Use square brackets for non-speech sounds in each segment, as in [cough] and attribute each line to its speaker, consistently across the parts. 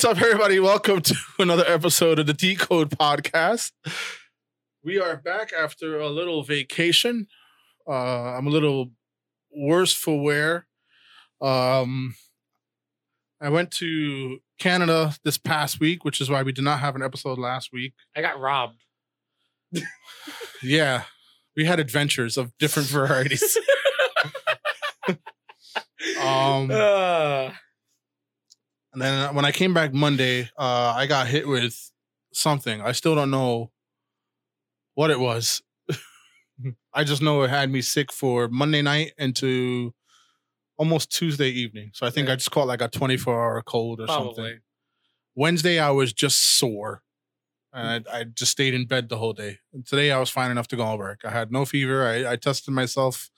Speaker 1: What's up, everybody? Welcome to [laughs] another episode of the Decode Podcast. We are back after a little vacation. Uh, I'm a little worse for wear. Um, I went to Canada this past week, which is why we did not have an episode last week.
Speaker 2: I got robbed.
Speaker 1: Yeah, we had adventures of different [laughs] varieties. [laughs] um,
Speaker 2: Uh,
Speaker 1: And then when I came back Monday, uh, I got hit with something. I still don't know what it was. [laughs] I just know it had me sick for Monday night into almost Tuesday evening. So I think
Speaker 2: Yeah.
Speaker 1: I just caught like a 24 hour cold or something. Wednesday, I was just sore. And I, I just stayed in bed the whole day. And today, I was fine enough to go to work. I had no fever. I, I tested myself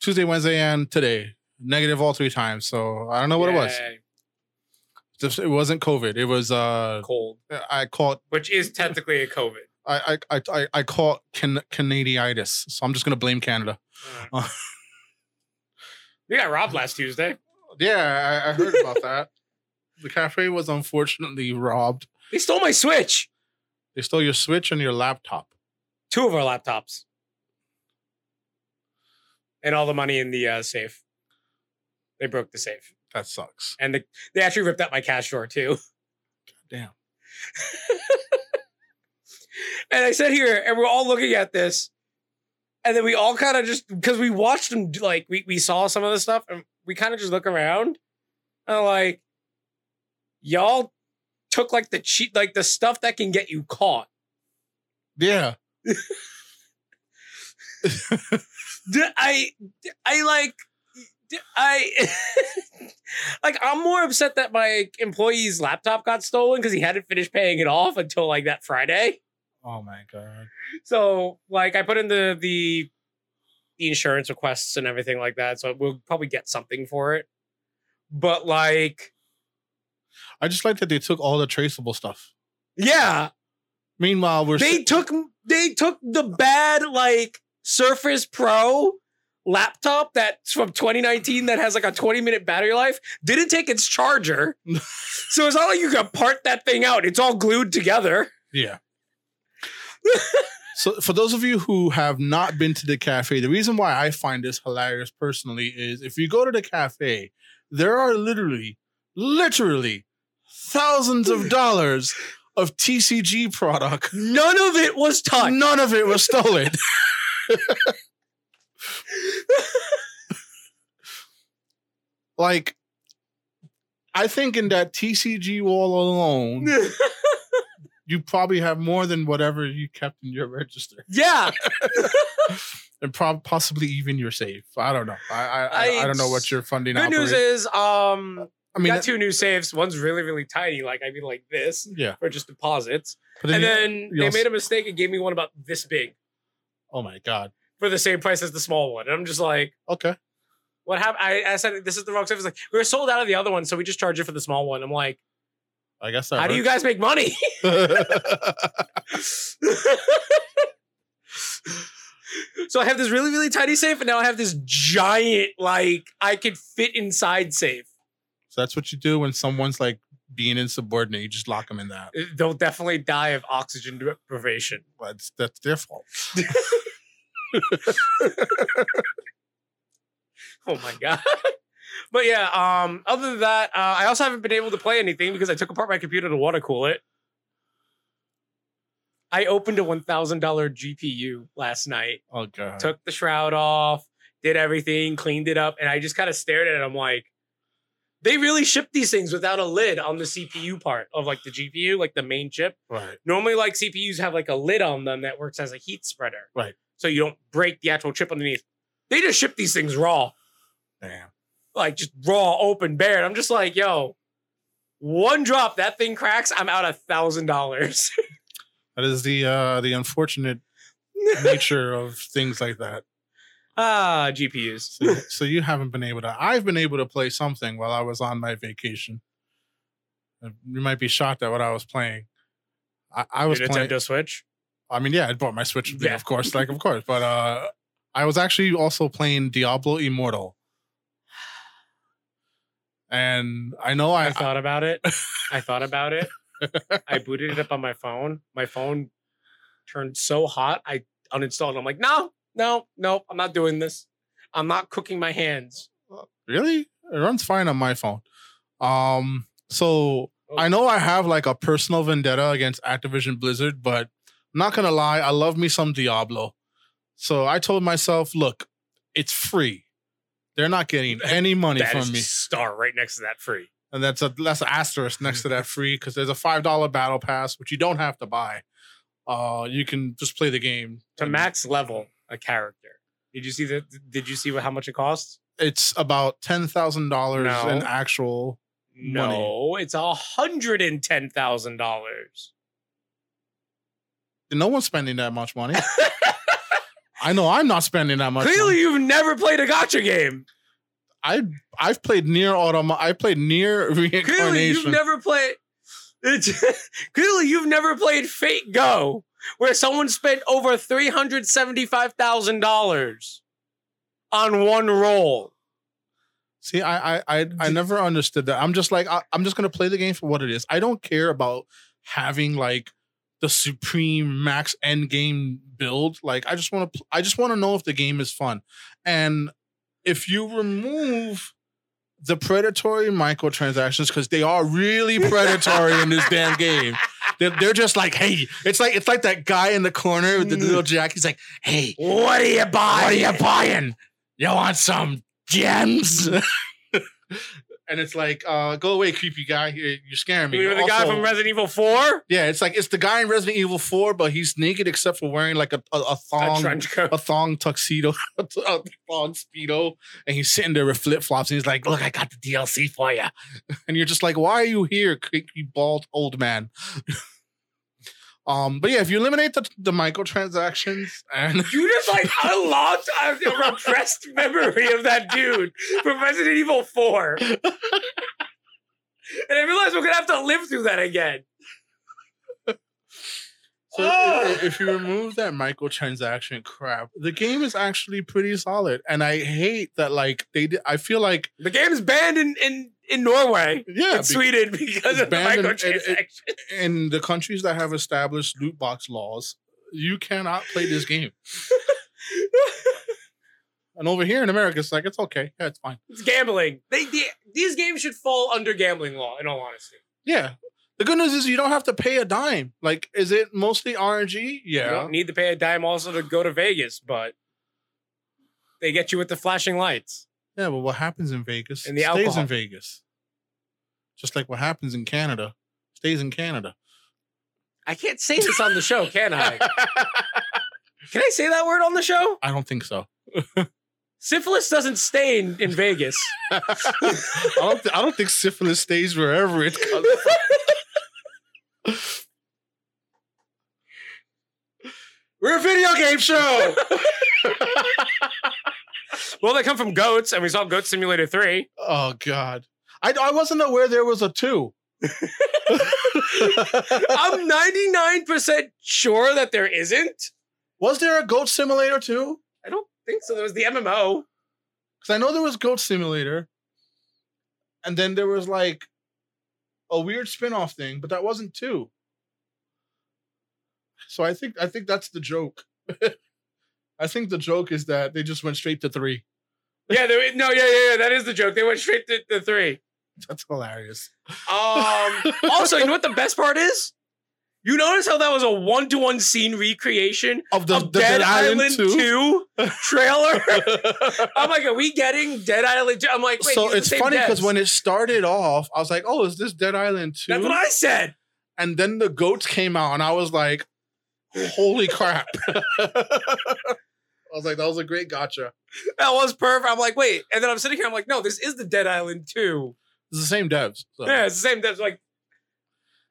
Speaker 1: Tuesday, Wednesday, and today. Negative all three times. So I don't know what it was. Just, it wasn't COVID. It was uh
Speaker 2: Cold,
Speaker 1: I caught
Speaker 2: which is technically a COVID.
Speaker 1: I I I I, caught can, Canadiitis. So I'm just gonna blame Canada.
Speaker 2: Uh, we got robbed last Tuesday.
Speaker 1: Yeah, I, I heard about that. The cafe was unfortunately robbed.
Speaker 2: They stole my Switch.
Speaker 1: They stole your Switch and your laptop.
Speaker 2: Two of our laptops. And all the money in the uh, safe. They broke the safe.
Speaker 1: That sucks.
Speaker 2: And the, they actually ripped out my cash drawer too. [laughs]
Speaker 1: Damn.
Speaker 2: And I sit here and we're all looking at this. And then we all kind of just because we watched them like we, we saw some of the stuff and we kind of just look around and like y'all took like the cheat like the stuff that can get you caught.
Speaker 1: Yeah. [laughs]
Speaker 2: I, I like I [laughs] like I'm more upset that my employee's laptop got stolen because he hadn't finished paying it off until like that Friday.
Speaker 1: Oh my god.
Speaker 2: So like I put in the the the insurance requests and everything like that. So we'll probably get something for it. But like,
Speaker 1: I just like that they took all the traceable stuff.
Speaker 2: yeah,
Speaker 1: Meanwhile, we're
Speaker 2: they took they took the bad like Surface Pro laptop that's from 2019 that has like a 20 minute battery life. Didn't take its charger, [laughs] so it's not like you can part that thing out. It's all glued together.
Speaker 1: Yeah. [laughs] so for those of you who have not been to the cafe, the reason why I find this hilarious personally is if you go to the cafe, there are literally, literally thousands of [laughs] dollars of TCG product.
Speaker 2: None of it was touched.
Speaker 1: None of it was stolen. [laughs] like, I think in that TCG wall alone, [laughs] you probably have more than whatever you kept in your register,
Speaker 2: yeah. [laughs]
Speaker 1: and prob- possibly even your safe. I don't know. I I, I, I don't know what your funding.
Speaker 2: Good news is, um,
Speaker 1: I mean,
Speaker 2: got two new safes. One's really, really tiny, like I mean, like this
Speaker 1: yeah.
Speaker 2: for just deposits.
Speaker 1: But
Speaker 2: And
Speaker 1: you-
Speaker 2: then they
Speaker 1: also-
Speaker 2: made a mistake and gave me one about this big
Speaker 1: oh my god.
Speaker 2: For the same price as the small one. And I'm just like,
Speaker 1: Okay.
Speaker 2: what happened? I, I said this is the wrong safe. It's like we were sold out of the other one, so we just charge it for the small one. I'm like,
Speaker 1: I guess that.
Speaker 2: how do you guys make money? [laughs] [laughs] so I have this really, really tiny safe, and now I have this giant, like I could fit inside safe.
Speaker 1: so that's what you do when someone's like being insubordinate. You just lock them in that.
Speaker 2: Uh, they'll definitely die of oxygen deprivation.
Speaker 1: That's that's their fault. [laughs] [laughs]
Speaker 2: Oh my god. [laughs] but yeah, um, other than that, uh, I also haven't been able to play anything because I took apart my computer to water cool it. I opened a one thousand dollar GPU last night,
Speaker 1: Oh god.
Speaker 2: took the shroud off, did everything, cleaned it up, and I just kind of stared at it. I'm like, they really ship these things without a lid on the CPU part of like the GPU, like the main chip.
Speaker 1: right.
Speaker 2: Normally, like CPUs have like a lid on them that works as a heat spreader.
Speaker 1: Right.
Speaker 2: So you don't break the actual chip underneath. They just ship these things raw
Speaker 1: Damn.
Speaker 2: like just raw, open, bare. And I'm just like, yo, one drop, that thing cracks, I'm out a thousand dollars. [laughs]
Speaker 1: That is the uh the unfortunate [laughs] nature of things like that.
Speaker 2: Ah, GPUs.
Speaker 1: So, so you haven't been able to. I've been able to play something while I was on my vacation. You might be shocked at what I was playing. I, I was
Speaker 2: Your
Speaker 1: playing.
Speaker 2: Nintendo Switch.
Speaker 1: I mean, yeah, I bought my Switch, yeah. Of course, like of course. But uh I was actually also playing Diablo Immortal. And I know I,
Speaker 2: I thought about it. I thought about it. I [laughs] booted it up on my phone. My phone turned so hot, I uninstalled it. I'm like, no, no, no, I'm not doing this. I'm not cooking my hands.
Speaker 1: really it runs fine on my phone. Um, so
Speaker 2: Oh.
Speaker 1: I know I have like a personal vendetta against Activision Blizzard, but not gonna lie, I love me some Diablo. So I told myself, look, it's free. They're not getting any money
Speaker 2: That
Speaker 1: from me.
Speaker 2: star right next to that free.
Speaker 1: and that's a that's an asterisk next to that [laughs] free because there's a five dollar battle pass which you don't have to buy. Uh, you can just play the game
Speaker 2: To
Speaker 1: And
Speaker 2: max level a character. Did you see that? did you see what, how much it costs?
Speaker 1: It's about ten thousand dollars in actual.
Speaker 2: No, it's a hundred and ten thousand dollars.
Speaker 1: No one's spending that much money. [laughs] I know I'm not spending that much.
Speaker 2: Clearly,
Speaker 1: money.
Speaker 2: you've never played a gacha game.
Speaker 1: I I've played NieR Automata. I played
Speaker 2: NieR
Speaker 1: Reincarnation. [laughs]
Speaker 2: Clearly, you've never played. [laughs] Clearly, you've never played Fate Go, where someone spent over three hundred seventy-five thousand dollars on one roll.
Speaker 1: See, I I I, I never understood that. I'm just like I, I'm just gonna play the game for what it is. I don't care about having like the supreme max end game build. Like I just want to I just want to know if the game is fun. And if you remove the predatory microtransactions because they are really [laughs] predatory in this damn game. They're, they're just like, hey, it's like it's like that guy in the corner with the mm. little jack. He's like, hey,
Speaker 2: What are you buying?
Speaker 1: what are you buying? You want some gems? [laughs] and it's like, uh, go away, creepy guy. You're, you're scaring me.
Speaker 2: You're the guy from Resident Evil Four?
Speaker 1: yeah, it's like it's the guy in Resident Evil 4, but he's naked except for wearing like a, a, a
Speaker 2: A
Speaker 1: thong.
Speaker 2: coat.
Speaker 1: A thong tuxedo, [laughs] a thong speedo, and he's sitting there with flip flops, and he's like, "Look, I got the DLC for you," [laughs] and you're just like, "Why are you here, creepy bald old man?" [laughs] um, but yeah, if you eliminate the, the microtransactions and [laughs]
Speaker 2: You just like unlocked a a repressed memory of that dude from Resident Evil 4. And I realized we're gonna have to live through that again.
Speaker 1: So i- if you remove that microtransaction crap, the game is actually pretty solid. And I hate that like they did I feel like
Speaker 2: The game is banned in in, in Norway
Speaker 1: yeah,
Speaker 2: and Sweden [laughs] because of the
Speaker 1: banned in-
Speaker 2: microtransactions.
Speaker 1: be- in the countries that have established loot box laws, you cannot play this game. [laughs] And over here in America, it's like it's okay. Yeah, it's fine.
Speaker 2: it's gambling. They, they these games should fall under gambling law. In all honesty,
Speaker 1: Yeah. The good news is you don't have to pay a dime. Like, is it mostly RNG?
Speaker 2: you
Speaker 1: Yeah.
Speaker 2: You don't need to pay a dime also to go to Vegas, but they get you with the flashing lights.
Speaker 1: Yeah, but what happens in Vegas
Speaker 2: And the
Speaker 1: stays
Speaker 2: alcohol.
Speaker 1: in Vegas. Just like what happens in Canada stays in Canada.
Speaker 2: I can't say this on the show, can I? [laughs] Can I say that word on the show?
Speaker 1: I don't think so.
Speaker 2: Syphilis doesn't stay in, in Vegas. [laughs]
Speaker 1: I don't. Th- I don't think syphilis stays wherever it comes. from. [laughs] We're a video game show.
Speaker 2: Well, they come from goats, and we saw Goat Simulator 3.
Speaker 1: oh God, I I wasn't aware there was a two. [laughs]
Speaker 2: I'm 99% sure that there isn't.
Speaker 1: was there a Goat Simulator 2?
Speaker 2: I don't think so. There was the MMO.
Speaker 1: Because I know there was Goat Simulator, and then there was like a weird spin-off thing, but that wasn't two. So I think I think that's the joke. [laughs] I think the joke is that they just went straight to three.
Speaker 2: Yeah, there, no, yeah, yeah, yeah. That is the joke. They went straight to the three.
Speaker 1: That's hilarious.
Speaker 2: Um, [laughs] also, you know what the best part is? You notice how that was a one to one scene recreation
Speaker 1: Of the,
Speaker 2: of
Speaker 1: the
Speaker 2: Dead,
Speaker 1: Dead
Speaker 2: Island,
Speaker 1: Island
Speaker 2: 2 [laughs] trailer? [laughs] I'm like, are we getting Dead Island 2? I'm like, wait,
Speaker 1: so it's funny because when it started off, I was like, "Oh, is this Dead Island 2?
Speaker 2: That's what I said.
Speaker 1: and then the goats came out, and I was like, "Holy crap!" I was like, "That was a great gotcha."
Speaker 2: That was perfect. I'm like, wait. And then I'm sitting here, I'm like, no, this is the Dead Island 2.
Speaker 1: It's the same devs. So.
Speaker 2: Yeah, it's the same devs. Like,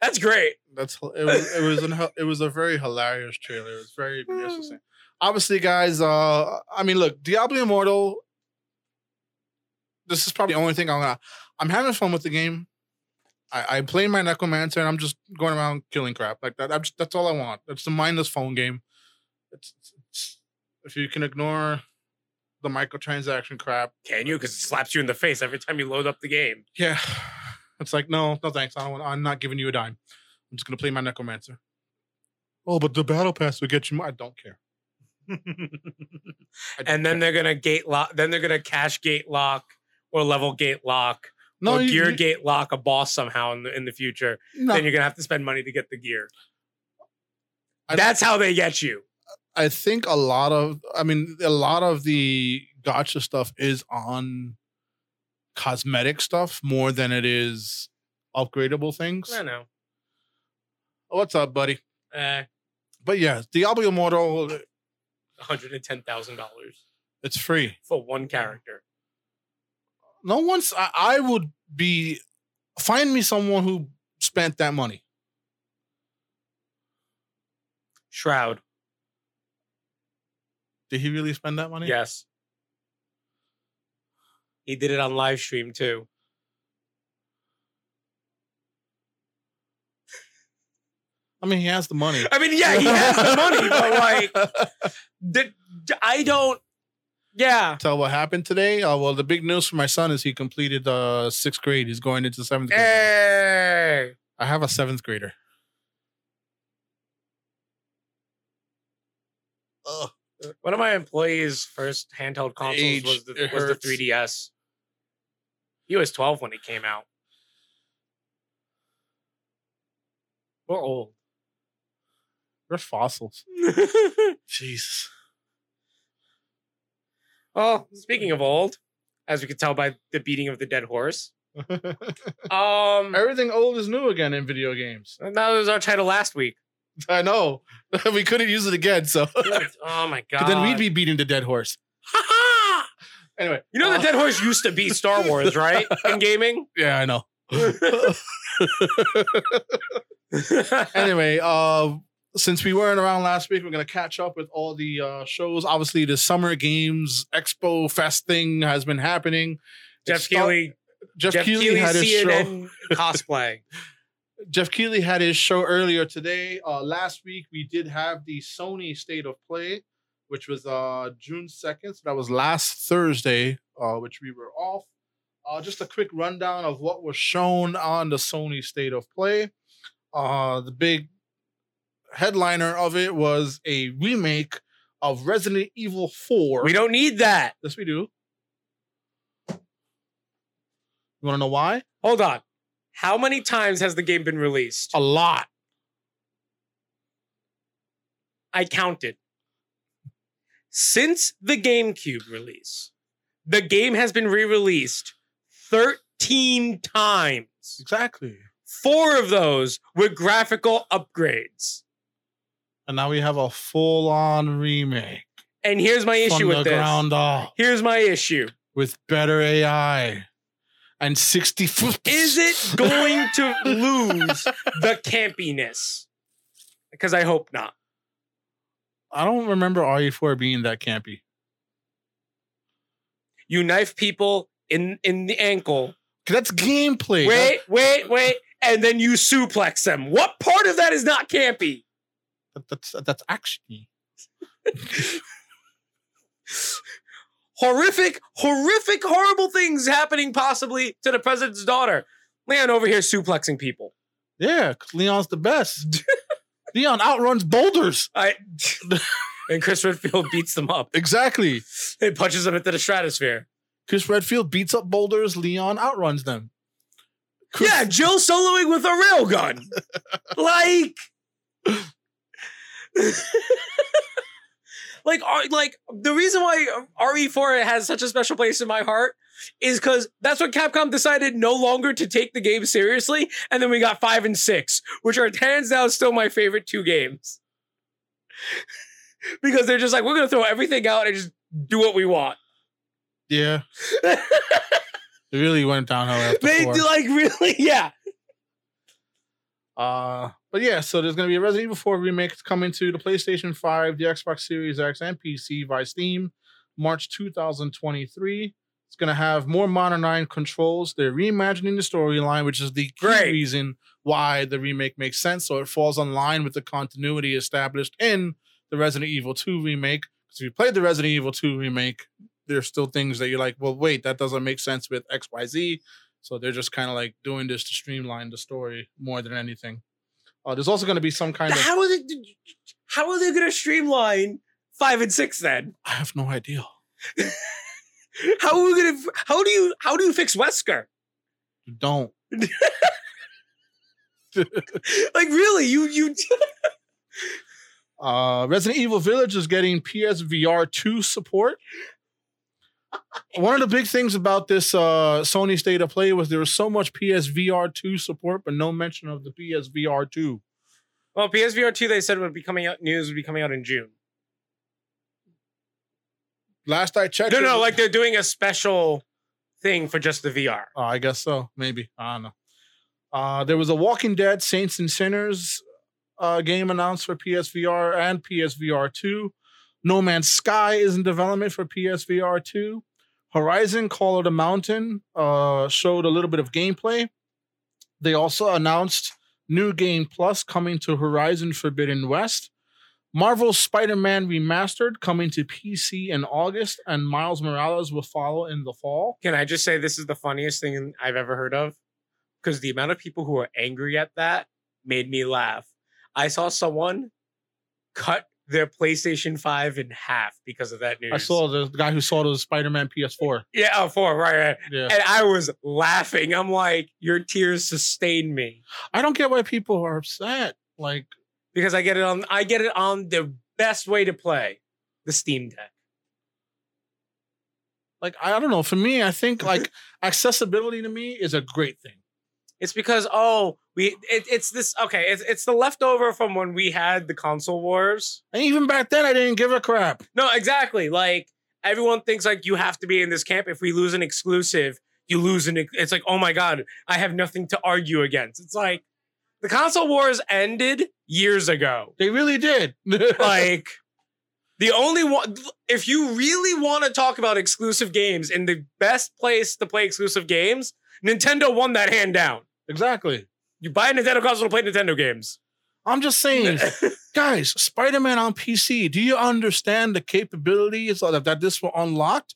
Speaker 2: that's great.
Speaker 1: That's it was it was an, it was a very hilarious trailer. It was very [sighs] interesting. Obviously, guys. Uh, I mean, look, Diablo Immortal. This is probably the only thing I'm gonna. I'm having fun with the game. I, I play my necromancer and I'm just going around killing crap like that. I'm just, that's all I want. It's a mindless phone game. It's, it's if you can ignore the microtransaction crap.
Speaker 2: Can you? Because it slaps you in the face every time you load up the game.
Speaker 1: Yeah, [sighs] it's like no, no thanks. I don't. Want, I'm not giving you a dime. I'm just gonna play my necromancer. Oh, but the battle pass will get you. More. I don't care. [laughs] I don't
Speaker 2: and then
Speaker 1: care.
Speaker 2: they're gonna gate lock. Then they're gonna cash gate lock or level gate lock
Speaker 1: no,
Speaker 2: or
Speaker 1: you-
Speaker 2: gear
Speaker 1: you-
Speaker 2: gate lock a boss somehow in the in the future.
Speaker 1: no,
Speaker 2: Then you're gonna have to spend money to get the gear.
Speaker 1: I-
Speaker 2: That's how they get you.
Speaker 1: I think a lot of, I mean, a lot of the gacha stuff is on cosmetic stuff more than it is upgradable things.
Speaker 2: I know.
Speaker 1: What's up, buddy?
Speaker 2: Uh,
Speaker 1: But yeah, Diablo Immortal,
Speaker 2: one hundred and ten thousand dollars
Speaker 1: it's free.
Speaker 2: for one character.
Speaker 1: No one's, I, I would be, find me someone who spent that money.
Speaker 2: Shroud.
Speaker 1: Did he really spend that money?
Speaker 2: Yes. He did it on live stream too.
Speaker 1: I mean, he has the money.
Speaker 2: I mean, yeah, he has the money, but like, [laughs] the, I don't. Yeah.
Speaker 1: Tell what happened today. Uh, well, the big news for my son is he completed uh, sixth grade. He's going into seventh grade.
Speaker 2: Hey.
Speaker 1: I have a seventh grader. Ugh.
Speaker 2: One of my employees' first handheld consoles
Speaker 1: Age,
Speaker 2: was the was the 3DS. He was 12 when it came out. We're old.
Speaker 1: We're fossils. [laughs] Jesus.
Speaker 2: well, speaking of old, as we could tell by the beating of the dead horse, [laughs] um,
Speaker 1: Everything old is new again in video games.
Speaker 2: that was our title last week. [laughs]
Speaker 1: I know. [laughs] we couldn't use it again, so [laughs]
Speaker 2: oh my god!
Speaker 1: then we'd be beating the dead horse. Anyway,
Speaker 2: You know, the
Speaker 1: uh,
Speaker 2: dead horse used to be Star Wars, right? In gaming.
Speaker 1: Yeah, I know. anyway, uh, since we weren't around last week, we're gonna catch up with all the uh, shows. Obviously, the Summer Games Expo Fest thing has been happening. Geoff
Speaker 2: Keighley,
Speaker 1: Geoff,
Speaker 2: Geoff
Speaker 1: had his show.
Speaker 2: Cosplay.
Speaker 1: Geoff Keighley had his show earlier today. Uh, last week we did have the Sony State of Play, which was uh June second. So that was last Thursday, uh, which we were off. Uh, just a quick rundown of what was shown on the Sony State of Play. Uh, the big headliner of it was a remake of Resident Evil 4.
Speaker 2: We don't need that.
Speaker 1: Yes, we do. You want to know why?
Speaker 2: Hold on. How many times has the game been released?
Speaker 1: A lot.
Speaker 2: I counted. Since the GameCube release, the game has been re released 13 times.
Speaker 1: Exactly.
Speaker 2: Four of those with graphical upgrades.
Speaker 1: And now we have a full on remake.
Speaker 2: And here's my issue
Speaker 1: from
Speaker 2: with
Speaker 1: the
Speaker 2: this.
Speaker 1: ground up
Speaker 2: Here's my issue.
Speaker 1: with better AI and 60 foot.
Speaker 2: Is it going to [laughs] lose the campiness? Because I hope not.
Speaker 1: I don't remember RE4 being that campy.
Speaker 2: You knife people in in the ankle.
Speaker 1: That's gameplay.
Speaker 2: Wait, wait, wait, and then you suplex them. What part of that is not campy?
Speaker 1: That- that's that's actiony. [laughs]
Speaker 2: horrific, horrific, horrible things happening possibly to the president's daughter. Leon over here suplexing people.
Speaker 1: Yeah, Leon's the best. [laughs] Leon outruns boulders.
Speaker 2: I [laughs] and Chris Redfield beats them up.
Speaker 1: Exactly.
Speaker 2: He punches them into the stratosphere.
Speaker 1: Chris Redfield beats up boulders. Leon outruns them. Chris-
Speaker 2: Yeah, Jill soloing with a railgun. [laughs] like, like, like the reason why RE4 has such a special place in my heart is because that's when Capcom decided no longer to take the game seriously, and then we got five and six, which are hands down still my favorite two games. [laughs] because they're just like, we're gonna throw everything out and just do what we want.
Speaker 1: Yeah. [laughs] It really went downhill after
Speaker 2: they
Speaker 1: four.
Speaker 2: like really, [laughs] yeah.
Speaker 1: Uh, but yeah, so there's gonna be a Resident Evil 4 remake coming to the PlayStation 5, the Xbox Series X, and PC via Steam, March 2023. It's gonna have more modernized controls. They're reimagining the storyline, which is the key
Speaker 2: Great.
Speaker 1: reason why the remake makes sense. So it falls in line with the continuity established in the Resident Evil 2 remake. Because if you played the Resident Evil 2 remake, there's still things that you're like, well, wait, that doesn't make sense with X, Y, Z. So they're just kind of like doing this to streamline the story more than anything. Uh, there's also going to be some kind of.
Speaker 2: How are they? How are they going to streamline five and six then?
Speaker 1: I have no idea. [laughs]
Speaker 2: How are we going to? How do you? How do you fix Wesker?
Speaker 1: Don't. [laughs] [laughs]
Speaker 2: Like really? You you?
Speaker 1: Uh, Resident Evil Village is getting PSVR 2 support. One of the big things about this uh, Sony State of Play was there was so much PSVR 2 support, but no mention of the PSVR 2.
Speaker 2: Well, PSVR two they said would be coming out. News would be coming out in June.
Speaker 1: Last I checked,
Speaker 2: No, no,
Speaker 1: was-
Speaker 2: like they're doing a special thing for just the VR.
Speaker 1: Oh, I guess so. Maybe. I don't know. Uh, there was a Walking Dead Saints and Sinners uh, game announced for PSVR and PSVR 2. No Man's Sky is in development for PSVR 2. Horizon Call of the Mountain uh, showed a little bit of gameplay. They also announced New Game Plus coming to Horizon Forbidden West. Marvel Spider Man Remastered coming to PC in August, and Miles Morales will follow in the fall.
Speaker 2: Can I just say this is the funniest thing I've ever heard of? Because the amount of people who are angry at that made me laugh. I saw someone cut their PlayStation 5 in half because of that news.
Speaker 1: I saw the guy who saw the Spider Man PS4.
Speaker 2: Yeah, oh, four, right, right.
Speaker 1: Yeah.
Speaker 2: And I was laughing. I'm like, your tears sustain me.
Speaker 1: I don't get why people are upset. Like,
Speaker 2: Because I get it on I get it on the best way to play, the Steam Deck.
Speaker 1: like I don't know. For me, I think like [laughs] accessibility to me is a great thing.
Speaker 2: It's because oh, we it, it's this okay, it's it's the leftover from when we had the console wars.
Speaker 1: And even back then, I didn't give a crap.
Speaker 2: No, exactly. Like everyone thinks like you have to be in this camp. If we lose an exclusive, you lose an. It's like oh my god, I have nothing to argue against. It's like the console wars ended years ago.
Speaker 1: They really did. [laughs]
Speaker 2: Like the only one, if you really want to talk about exclusive games and the best place to play exclusive games, Nintendo won that hand down.
Speaker 1: exactly.
Speaker 2: You buy a Nintendo console to play Nintendo games.
Speaker 1: I'm just saying, [laughs] guys. Spider Man on PC. Do you understand the capabilities of, that this will unlock?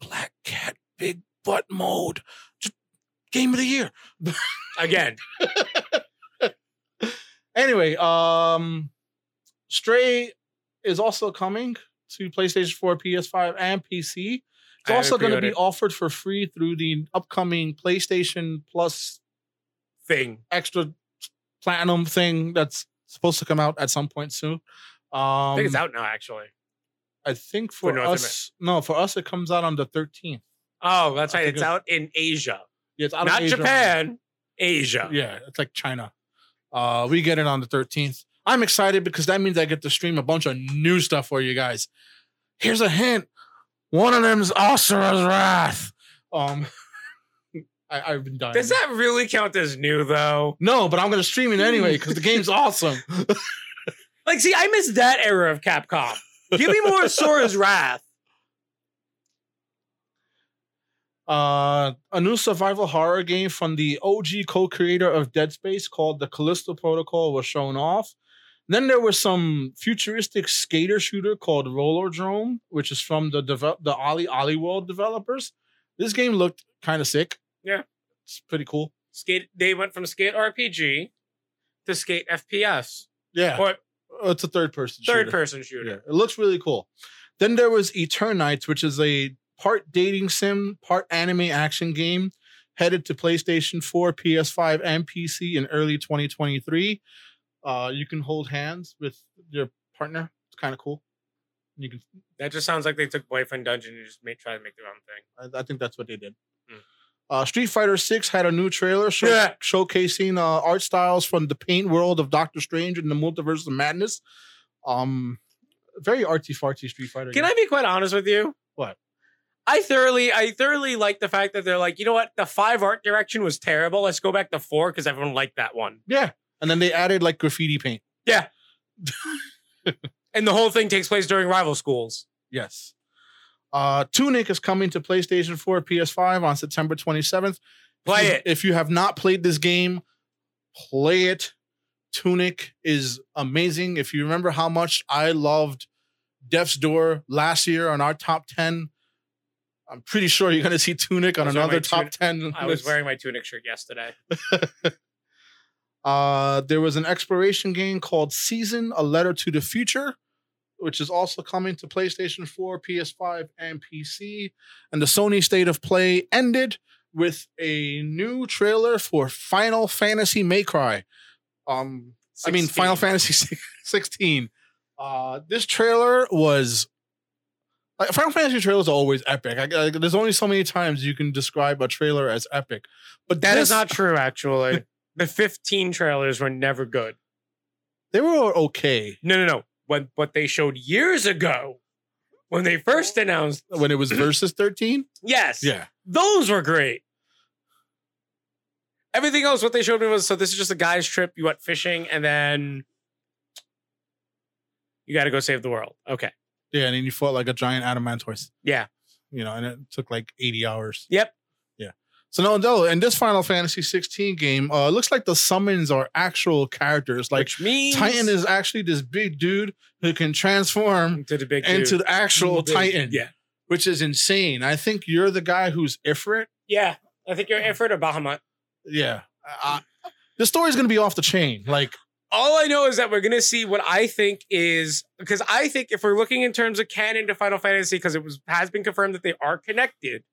Speaker 1: Black Cat Big Butt Mode. Just game of the year. [laughs]
Speaker 2: Again,
Speaker 1: Anyway, um, Stray is also coming to PlayStation 4, PS5, and PC. It's
Speaker 2: I
Speaker 1: also going to be offered for free through the upcoming PlayStation Plus
Speaker 2: thing.
Speaker 1: extra platinum thing that's supposed to come out at some point soon. Um,
Speaker 2: I think it's out now, actually.
Speaker 1: I think
Speaker 2: For
Speaker 1: for, us, no, for us it comes out on the 13th.
Speaker 2: Oh, that's
Speaker 1: I
Speaker 2: right. It's
Speaker 1: it's-
Speaker 2: out in Asia,
Speaker 1: Yeah, it's out
Speaker 2: not
Speaker 1: Asia.
Speaker 2: Japan. Asia.
Speaker 1: Yeah, it's like China. Uh, we get it on the 13th. I'm excited because that means I get to stream a bunch of new stuff for you guys. Here's a hint. One of them's Asura's Wrath. Um, [laughs] I, I've been dying.
Speaker 2: Does that really count as new though?
Speaker 1: no, but I'm gonna stream it anyway because the [laughs] game's awesome.
Speaker 2: Like, see, I miss that era of Capcom. Give me more [laughs] Asura's Wrath.
Speaker 1: Uh, a new survival horror game from the OG co-creator of Dead Space called the Callisto Protocol was shown off. Then there was some futuristic skater shooter called Rollerdrome, which is from the devel- the OlliOlli World developers. This game looked kind of sick.
Speaker 2: Yeah.
Speaker 1: it's pretty cool.
Speaker 2: Skate. They went from Skate RPG to Skate FPS
Speaker 1: Yeah,
Speaker 2: or
Speaker 1: Uh, it's a third person
Speaker 2: third
Speaker 1: shooter.
Speaker 2: person shooter.
Speaker 1: Yeah, it looks really cool. Then there was Eternights, which is a part dating sim, part anime action game, headed to PlayStation 4, PS5, and PC in early 2023. Uh, you can hold hands with your partner. It's kind of cool. You can.
Speaker 2: That just sounds like they took Boyfriend Dungeon and just made try to make their own thing.
Speaker 1: I, I think that's what they did. Uh, Street Fighter 6 had a new trailer show,
Speaker 2: Yeah.
Speaker 1: showcasing uh, art styles from the paint world of Doctor Strange and the Multiverse of Madness. Um, very artsy fartsy Street Fighter.
Speaker 2: Can
Speaker 1: game.
Speaker 2: I be quite honest with you?
Speaker 1: What?
Speaker 2: I thoroughly, I thoroughly like the fact that they're like, you know what, the five art direction was terrible. Let's go back to four because everyone liked that one.
Speaker 1: Yeah. And then they added like graffiti paint.
Speaker 2: Yeah, [laughs] and the whole thing takes place during rival schools.
Speaker 1: Yes. Uh Tunic is coming to PlayStation 4, PS5 on September 27th.
Speaker 2: Play
Speaker 1: If
Speaker 2: it.
Speaker 1: If you have not played this game, play it. Tunic is amazing. If you remember how much I loved Death's Door last year on our top 10 I'm pretty sure you're gonna see Tunic on
Speaker 2: Those are my
Speaker 1: another top
Speaker 2: Tunic-
Speaker 1: ten.
Speaker 2: I was wearing my tunic shirt yesterday. [laughs]
Speaker 1: Uh, there was an exploration game called Season: A Letter to the Future, which is also coming to PlayStation 4, PS5, and PC. And the Sony State of Play ended with a new trailer for Final Fantasy May Cry. Um, I mean, Final Fantasy [laughs] 16. Uh, this trailer was like Final Fantasy trailers are always epic. I, I- there's only so many times you can describe a trailer as epic, but
Speaker 2: That is
Speaker 1: this-
Speaker 2: not true, actually. [laughs] the 15 trailers were never good.
Speaker 1: They were okay
Speaker 2: No, no, no. What what they showed years ago when they first announced,
Speaker 1: when it was versus 13.
Speaker 2: yes,
Speaker 1: Yeah,
Speaker 2: those were great. Everything else, what they showed me was so this is just a guy's trip. You went fishing and then you got to go save the world. Okay.
Speaker 1: yeah, and then you fought like a giant adamantoise.
Speaker 2: Yeah.
Speaker 1: you know, and it took like 80 hours.
Speaker 2: Yep.
Speaker 1: So no, no, in this Final Fantasy 16 game, uh, it looks like the summons are actual characters. Like
Speaker 2: Which means
Speaker 1: Titan is actually this big dude who can transform
Speaker 2: into the big
Speaker 1: into
Speaker 2: dude.
Speaker 1: the actual
Speaker 2: Big-
Speaker 1: Titan.
Speaker 2: Yeah.
Speaker 1: which is insane. I think you're the guy who's Ifrit.
Speaker 2: Yeah. I think you're Ifrit or Bahamut.
Speaker 1: Yeah. Uh, the story's gonna be off the chain. Like,
Speaker 2: All I know is that we're gonna see what I think is because I think if we're looking in terms of canon to Final Fantasy, because it was has been confirmed that they are connected.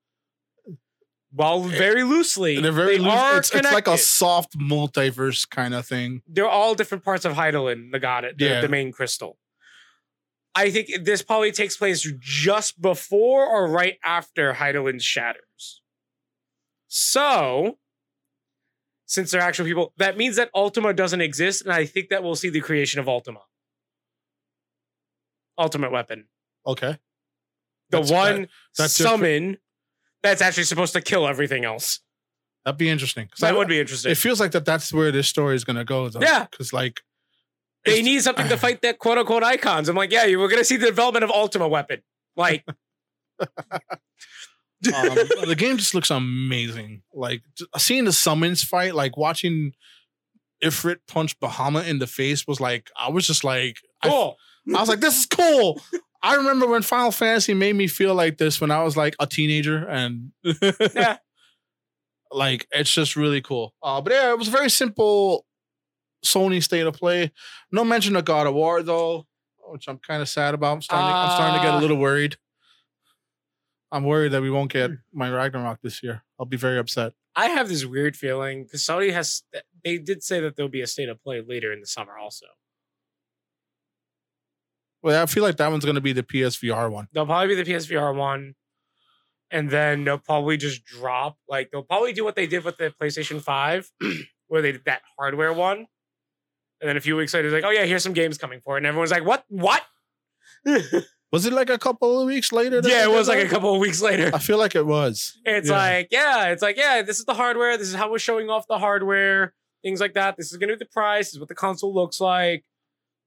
Speaker 2: While very loosely,
Speaker 1: they're very
Speaker 2: they
Speaker 1: loose. It's, it's like a soft multiverse kind of thing.
Speaker 2: they're all different parts of Hydaelyn, the god, the,
Speaker 1: Yeah.
Speaker 2: the main crystal. I think this probably takes place just before or right after Hydaelyn shatters. So, since they're actual people, that means that Ultima doesn't exist, and I think that we'll see the creation of Ultima. Ultimate weapon.
Speaker 1: Okay.
Speaker 2: The
Speaker 1: That's-
Speaker 2: one
Speaker 1: that- that's
Speaker 2: summon that's actually supposed to kill everything else.
Speaker 1: That'd be interesting.
Speaker 2: That
Speaker 1: I-
Speaker 2: would be interesting.
Speaker 1: It feels like that. That's where this story is gonna go. Though.
Speaker 2: Yeah.
Speaker 1: Because like,
Speaker 2: they need something to [sighs] fight that quote unquote icons. I'm like, yeah, you were gonna see the development of Ultima weapon. Like, [laughs]
Speaker 1: um, the game just looks amazing. Like seeing the summons fight, like watching Ifrit punch Bahamut in the face was like, I was just like, I- I, was like, this is cool. [laughs] I remember when Final Fantasy made me feel like this when I was like a teenager, and [laughs]
Speaker 2: Yeah.
Speaker 1: like it's just really cool. Uh, but yeah, it was a very simple Sony state of play. No mention of God of War though, which I'm kind of sad about. I'm starting, to, I'm starting to get a
Speaker 2: Uh,
Speaker 1: little worried. I'm worried that we won't get my Ragnarok this year. I'll be very upset.
Speaker 2: I have this weird feeling because Sony has. They did say that there'll be a state of play later in the summer. Also,
Speaker 1: Well, I feel like that one's going to be the PSVR one.
Speaker 2: They'll probably be the PSVR one, and then they'll probably just drop. Like they'll probably do what they did with the PlayStation Five, [clears throat] where they did that hardware one, and then a few weeks later, it's like, oh yeah, here's some games coming for it, and everyone's like, what, what? [laughs]
Speaker 1: Was it like a couple of weeks later?
Speaker 2: yeah, it was like a couple of weeks later.
Speaker 1: I feel like it was.
Speaker 2: It's
Speaker 1: Yeah.
Speaker 2: like, yeah, it's like, yeah, this is the hardware. This is how we're showing off the hardware, things like that. This is gonna be the price. This is what the console looks like.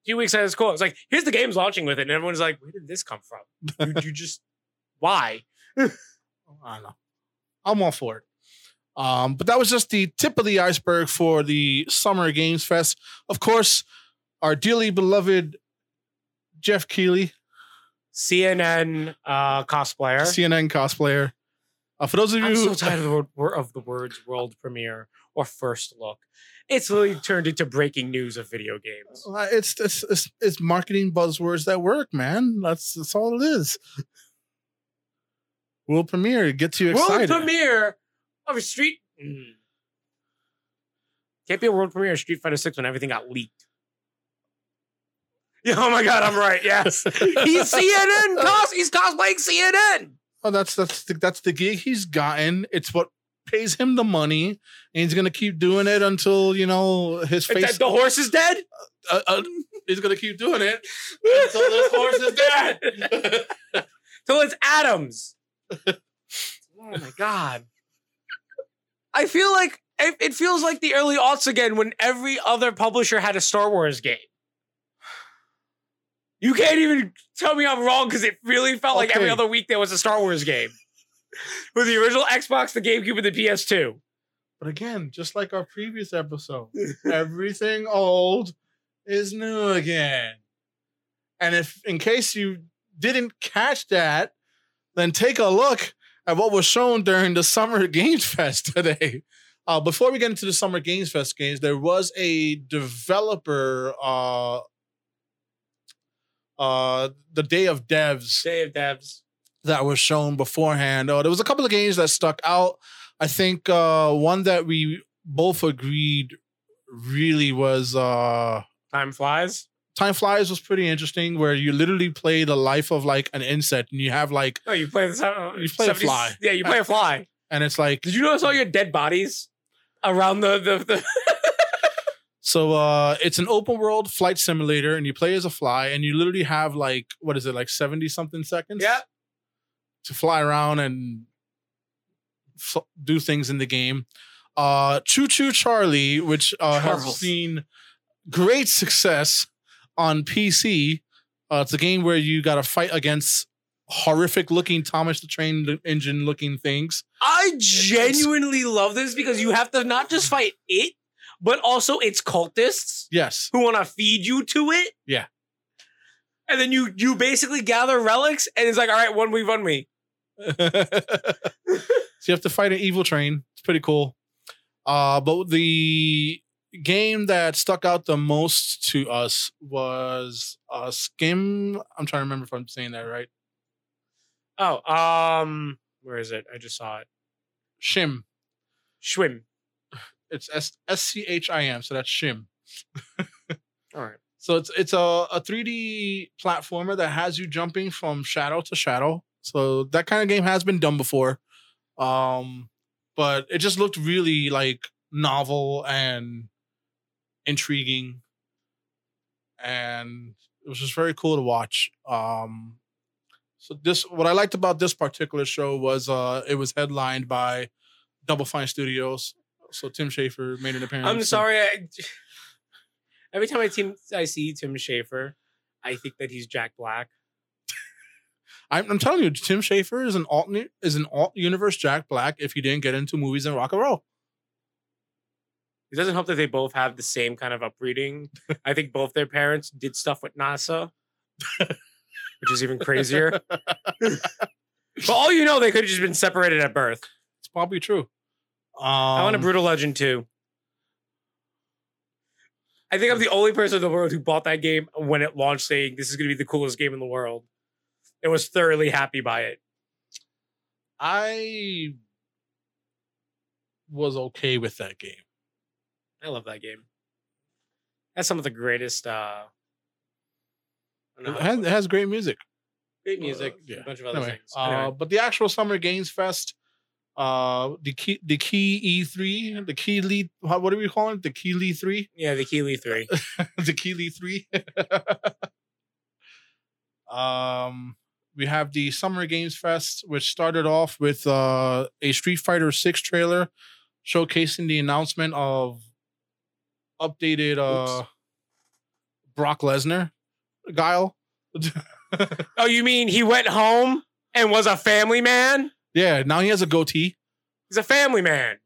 Speaker 2: Few weeks later, it's cool. It's like, here's the games launching with it. And everyone's like, where did this come from? You, you [laughs] just why?
Speaker 1: I don't know. I'm all for it. Um, but that was just the tip of the iceberg for the Summer Games Fest. Of course, our dearly beloved Geoff Keighley,
Speaker 2: CNN uh cosplayer.
Speaker 1: CNN cosplayer. Uh, for those of you
Speaker 2: I'm
Speaker 1: who
Speaker 2: so tired of the [laughs] word of the words world premiere or first look. It's literally turned into breaking news of video games.
Speaker 1: It's, it's it's it's marketing buzzwords that work, man. That's that's all it is. World premiere, gets you excited.
Speaker 2: World premiere of a street. Mm. Can't be a world premiere of Street Fighter Six when everything got leaked. Yeah, [laughs] oh my god, I'm right. Yes, [laughs] he's CNN. Cos- he's cosplaying CNN.
Speaker 1: Oh, that's that's the, that's the gig he's gotten. It's what pays him the money, and he's gonna keep doing it until you know his face.
Speaker 2: that the horse is dead.
Speaker 1: uh, uh, he's gonna keep doing it until this horse is dead. [laughs]
Speaker 2: Till it's Adams. oh my god. I feel like it, it feels like the early aughts again when every other publisher had a Star Wars game. You can't even tell me I'm wrong because it really felt like every other week there was a Star Wars game. [laughs] With the original Xbox, the GameCube, and the PS2.
Speaker 1: But again, just like our previous episode, everything [laughs] old is new again. And if, in case you didn't catch that, then take a look at what was shown during the Summer [laughs] Games Fest today. Uh, before we get into the Summer Games Fest games, there was a developer, uh, uh, the Day of Devs
Speaker 2: Day of Devs.
Speaker 1: That was shown beforehand. Oh, there was a couple of games that stuck out. I think uh, one that we both agreed really was uh,
Speaker 2: Time flies.
Speaker 1: Time Flies was pretty interesting, where you literally play the life of like an insect, and you have like,
Speaker 2: Oh, you play the uh,
Speaker 1: You play a fly.
Speaker 2: Yeah, you play a fly.
Speaker 1: and it's like
Speaker 2: Did you notice all your dead bodies around the the, the [laughs]
Speaker 1: So uh it's an open world flight simulator and you play as a fly and you literally have like what is it like 70 something seconds
Speaker 2: Yeah.
Speaker 1: To fly around and f- do things in the game. Uh Choo Choo Charlie which uh has seen great success on PC. Uh it's a game where you got to fight against horrific looking Thomas the Train Engine looking things.
Speaker 2: I genuinely love this because you have to not just fight it, but also its cultists
Speaker 1: Yes.
Speaker 2: who want to feed you to it.
Speaker 1: Yeah.
Speaker 2: And then you you basically gather relics, and it's like, all right, one we one me. [laughs]
Speaker 1: so you have to fight an evil train. It's pretty cool. Uh, but the game that stuck out the most to us was uh, Skim. I'm trying to remember if I'm saying that right.
Speaker 2: Oh, um, where is it? I just saw it.
Speaker 1: Shim.
Speaker 2: Schwim. [sighs]
Speaker 1: It's S S C H I M. So that's Shim. [laughs]
Speaker 2: All right.
Speaker 1: So it's it's a, a 3D platformer that has you jumping from shadow to shadow. So that kind of game has been done before. Um but it just looked really like novel and intriguing. And it was just very cool to watch. Um so this what I liked about this particular show was uh it was headlined by Double Fine Studios. So Tim Schafer made an appearance.
Speaker 2: I'm sorry. I, [laughs] every time I team I see Tim Schafer, I think that he's Jack Black.
Speaker 1: I'm, I'm telling you, Tim Schafer is an alt is an alt universe Jack Black. If he didn't get into movies and rock and roll,
Speaker 2: It doesn't help that they both have the same kind of upbringing. [laughs] I think both their parents did stuff with NASA, which is even crazier. [laughs] but all you know, they could have just been separated at birth.
Speaker 1: it's probably true. Um,
Speaker 2: I want a brutal legend too. I think I'm the only person in the world who bought that game when it launched, saying this is going to be the coolest game in the world, and was thoroughly happy by it.
Speaker 1: I was okay with that game.
Speaker 2: I love that game. That's some of the greatest. uh I don't know
Speaker 1: It has, it has great music.
Speaker 2: great music,
Speaker 1: Uh, yeah.
Speaker 2: a bunch of other
Speaker 1: Anyway,
Speaker 2: things.
Speaker 1: uh,
Speaker 2: Anyway.
Speaker 1: but the actual Summer Games Fest, uh, the key the key E3, the key lead. What what do we call it? The Keighley three.
Speaker 2: yeah, the Keighley three. [laughs]
Speaker 1: the Keighley three. [laughs] um, we have the Summer Games Fest, which started off with uh, a Street Fighter Six trailer showcasing the announcement of updated uh, Brock Lesnar, Guile. [laughs]
Speaker 2: oh, you mean he went home and was a family man?
Speaker 1: yeah, now he has a goatee.
Speaker 2: He's a family man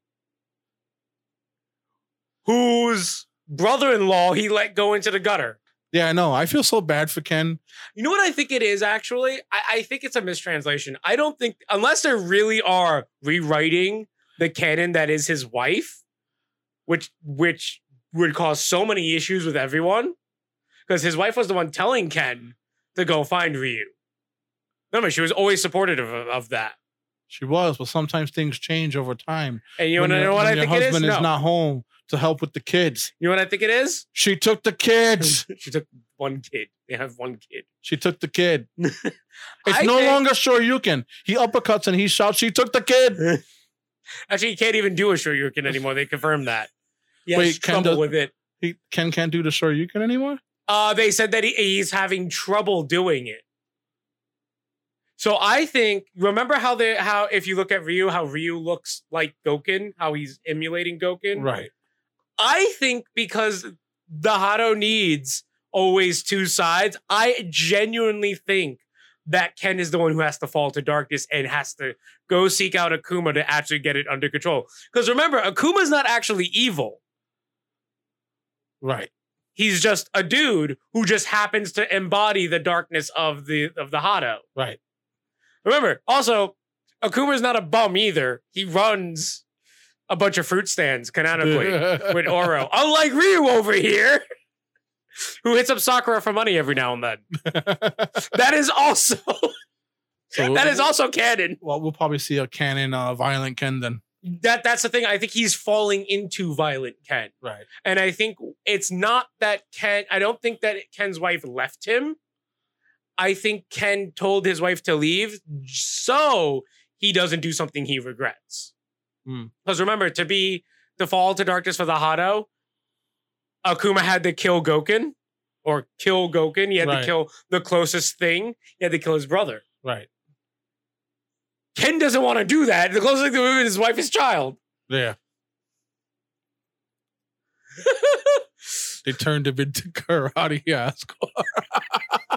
Speaker 2: whose brother-in-law he let go into the gutter.
Speaker 1: Yeah, I know. I feel so bad for Ken.
Speaker 2: You know what I think it is actually? I, I think it's a mistranslation. I don't think unless they really are rewriting the canon that is his wife, which which would cause so many issues with everyone. Because his wife was the one telling Ken to go find Ryu. Remember, she was always supportive of, of that.
Speaker 1: She was, but sometimes things change over time.
Speaker 2: And you
Speaker 1: When your-
Speaker 2: know what I
Speaker 1: when
Speaker 2: think
Speaker 1: your
Speaker 2: it is?
Speaker 1: husband
Speaker 2: No.
Speaker 1: not home to help with the kids.
Speaker 2: You know what I think it is?
Speaker 1: She took the kids. [laughs]
Speaker 2: she took one kid. They have one kid.
Speaker 1: She took the kid. [laughs] It's
Speaker 2: I
Speaker 1: no
Speaker 2: think-
Speaker 1: longer Shoryuken. He uppercuts and he shouts, She took the kid. [laughs]
Speaker 2: Actually, he can't even do a Shoryuken anymore. They confirmed that. He has
Speaker 1: Wait, Ken
Speaker 2: trouble
Speaker 1: does-
Speaker 2: with it.
Speaker 1: He Ken can't do the Shoryuken anymore?
Speaker 2: Uh, they said that he, he's having trouble doing it. So I think remember how they how if you look at Ryu, how Ryu looks like Goken, how he's emulating Goken.
Speaker 1: Right.
Speaker 2: I think because the Hado needs always two sides, I genuinely think that Ken is the one who has to fall to darkness and has to go seek out Akuma to actually get it under control. Because remember, Akuma's not actually evil.
Speaker 1: Right.
Speaker 2: He's just a dude who just happens to embody the darkness of the of the Hado.
Speaker 1: Right.
Speaker 2: Remember, also, Akuma's not a bum either. He runs a bunch of fruit stands canonically [laughs] with Oro. Unlike Ryu over here, who hits up Sakura for money every now and then. [laughs] That is also
Speaker 1: so
Speaker 2: that is also canon.
Speaker 1: well, we'll probably see a canon uh, violent Ken then.
Speaker 2: That that's the thing. I think he's falling into violent Ken.
Speaker 1: Right.
Speaker 2: And I think it's not that Ken, I don't think that Ken's wife left him. I think Ken told his wife to leave so he doesn't do something he regrets.
Speaker 1: Hmm.
Speaker 2: Because remember, to be to fall to darkness for the Hado, Akuma had to kill Gouken or kill Gouken. He had
Speaker 1: Right.
Speaker 2: to kill the closest thing. He had to kill his brother.
Speaker 1: Right.
Speaker 2: Ken doesn't want to do that. The closest thing to him is his wife, his child.
Speaker 1: Yeah. [laughs] They turned him into karate Ascar. [laughs]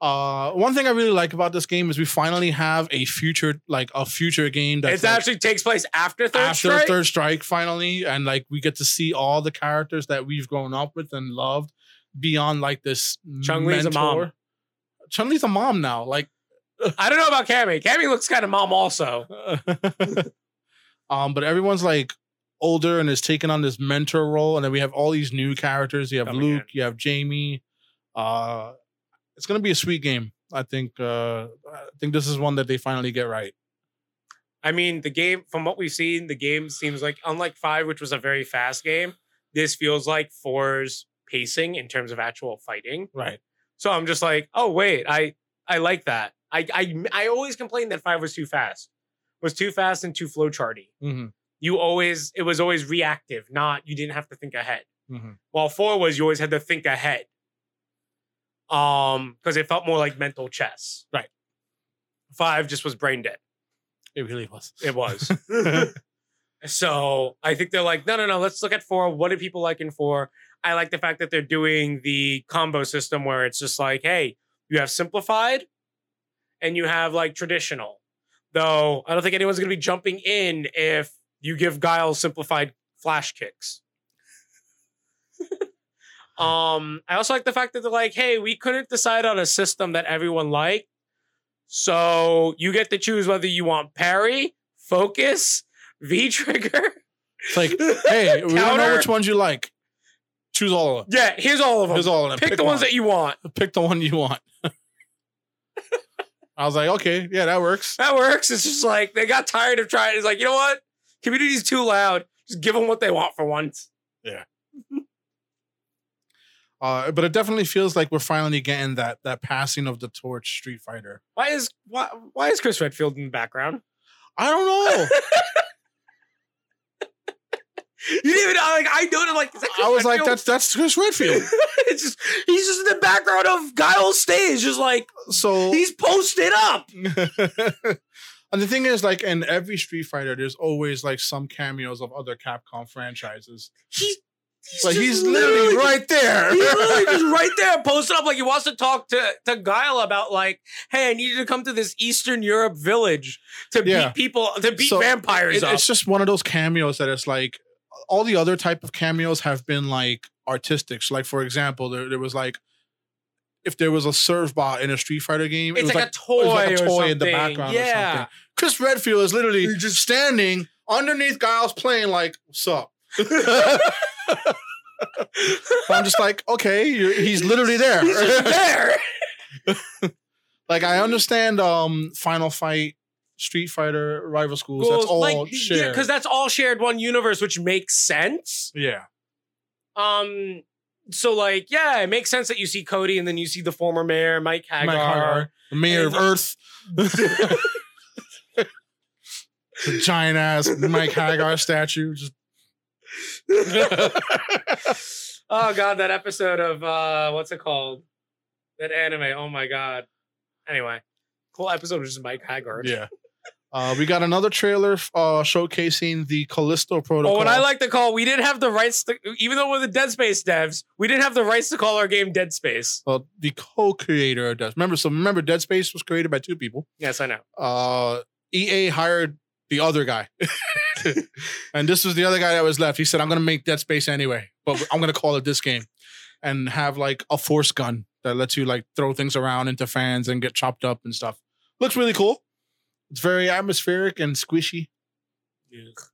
Speaker 1: uh, one thing I really like about this game is we finally have a future, like a future game that
Speaker 2: it
Speaker 1: like,
Speaker 2: actually takes place after Third
Speaker 1: after
Speaker 2: Strike.
Speaker 1: Third Strike finally, and like we get to see all the characters that we've grown up with and loved beyond like this
Speaker 2: Chun-Li's a mom.
Speaker 1: mentor. Chun-Li's a mom now. Like
Speaker 2: I don't know about Cammy. Cammy looks kind of mom also. [laughs]
Speaker 1: um, but everyone's like older and is taking on this mentor role, and then we have all these new characters. You have
Speaker 2: Coming
Speaker 1: Luke,
Speaker 2: in.
Speaker 1: you have Jamie. Uh, it's gonna be a sweet game. I think. Uh, I think this is one that they finally get right.
Speaker 2: I mean, the game, from what we've seen, the game seems like, unlike five, which was a very fast game, this feels like four's pacing in terms of actual fighting.
Speaker 1: Right.
Speaker 2: So I'm just like, oh wait, I I like that. I I I always complained that five was too fast, was too fast and too flowcharty.
Speaker 1: Mm-hmm.
Speaker 2: You always it was always reactive, not you didn't have to think ahead.
Speaker 1: Mm-hmm.
Speaker 2: While four was you always had to think ahead. Um, because it felt more like mental chess.
Speaker 1: Right.
Speaker 2: Five just was brain dead.
Speaker 1: It really was.
Speaker 2: It was. [laughs] so I think they're like, no, no, no. Let's look at four. What do people like in four? I like the fact that they're doing the combo system where it's just like, hey, you have simplified and you have like traditional. Though I don't think anyone's gonna be jumping in if you give Guile simplified flash kicks. [laughs] um, I also like the fact that they're like, hey, we couldn't decide on a system that everyone liked. So you get to choose whether you want parry, focus, [laughs] V trigger.
Speaker 1: It's like, hey, we don't know which ones you like. Choose all of them.
Speaker 2: Yeah, here's all of them.
Speaker 1: Here's all of them.
Speaker 2: Pick, the ones that you want.
Speaker 1: pick the one you want. [laughs] I was like, okay, yeah, that works.
Speaker 2: That works. It's just like they got tired of trying. It's like, you know what? Community's too loud. Just give them what they want for once. [laughs]
Speaker 1: Uh, but it definitely feels like we're finally getting that that passing of the torch Street Fighter.
Speaker 2: Why is why why is Chris Redfield in the background?
Speaker 1: I don't know. [laughs]
Speaker 2: You didn't even like I noted like is that Chris
Speaker 1: I was like, that's that's Chris Redfield. [laughs]
Speaker 2: it's just he's just in the background of Guile's stage, just like
Speaker 1: So
Speaker 2: he's posted up. [laughs]
Speaker 1: and the thing is, like in every Street Fighter, there's always like some cameos of other Capcom franchises.
Speaker 2: He's he's, just
Speaker 1: he's literally right there.
Speaker 2: He's literally just [laughs] right there, posted up like he wants to talk to to Guile about like, hey, I need you to come to this Eastern Europe village to
Speaker 1: Yeah.
Speaker 2: beat people to beat
Speaker 1: So,
Speaker 2: vampires
Speaker 1: It-
Speaker 2: up.
Speaker 1: it's just one of those cameos that it's like all the other type of cameos have been like artistic. So like for example, there, there was like if there was a Servbot in a Street Fighter game, it was
Speaker 2: like,
Speaker 1: like,
Speaker 2: a toy,
Speaker 1: like a toy in the background or
Speaker 2: Yeah.
Speaker 1: something. Chris Redfield is literally just standing underneath Guile's playing like, what's up? [laughs] [laughs] I'm just like, okay, you're, he's literally there.
Speaker 2: He's there. [laughs]
Speaker 1: like I understand um Final Fight, Street Fighter, Rival Schools. That's all
Speaker 2: like,
Speaker 1: shared.
Speaker 2: because that's all shared one universe, which makes sense.
Speaker 1: yeah.
Speaker 2: Um, so like, yeah, it makes sense that you see Cody and then you see the former mayor, Mike Haggar.
Speaker 1: Mike Haggar, the mayor of Earth. [laughs] [laughs] the giant ass Mike Haggar statue. Just [laughs]
Speaker 2: oh god, that episode of uh what's it called? That anime. Oh my god. Anyway, cool episode of just Mike Haggar.
Speaker 1: yeah. Uh, we got another trailer uh, showcasing the Callisto Protocol.
Speaker 2: Oh, what I like to call, we didn't have the rights to, even though we're the Dead Space devs, we didn't have the rights to call our game Dead Space.
Speaker 1: Well, the co-creator of Dead. Remember, so remember, Dead Space was created by two people.
Speaker 2: Yes, I know.
Speaker 1: Uh, EA hired the other guy, [laughs] and this was the other guy that was left. He said, "I'm going to make Dead Space anyway, but I'm going to call it this game, and have like a force gun that lets you like throw things around into fans and get chopped up and stuff." Looks really cool. It's very atmospheric and squishy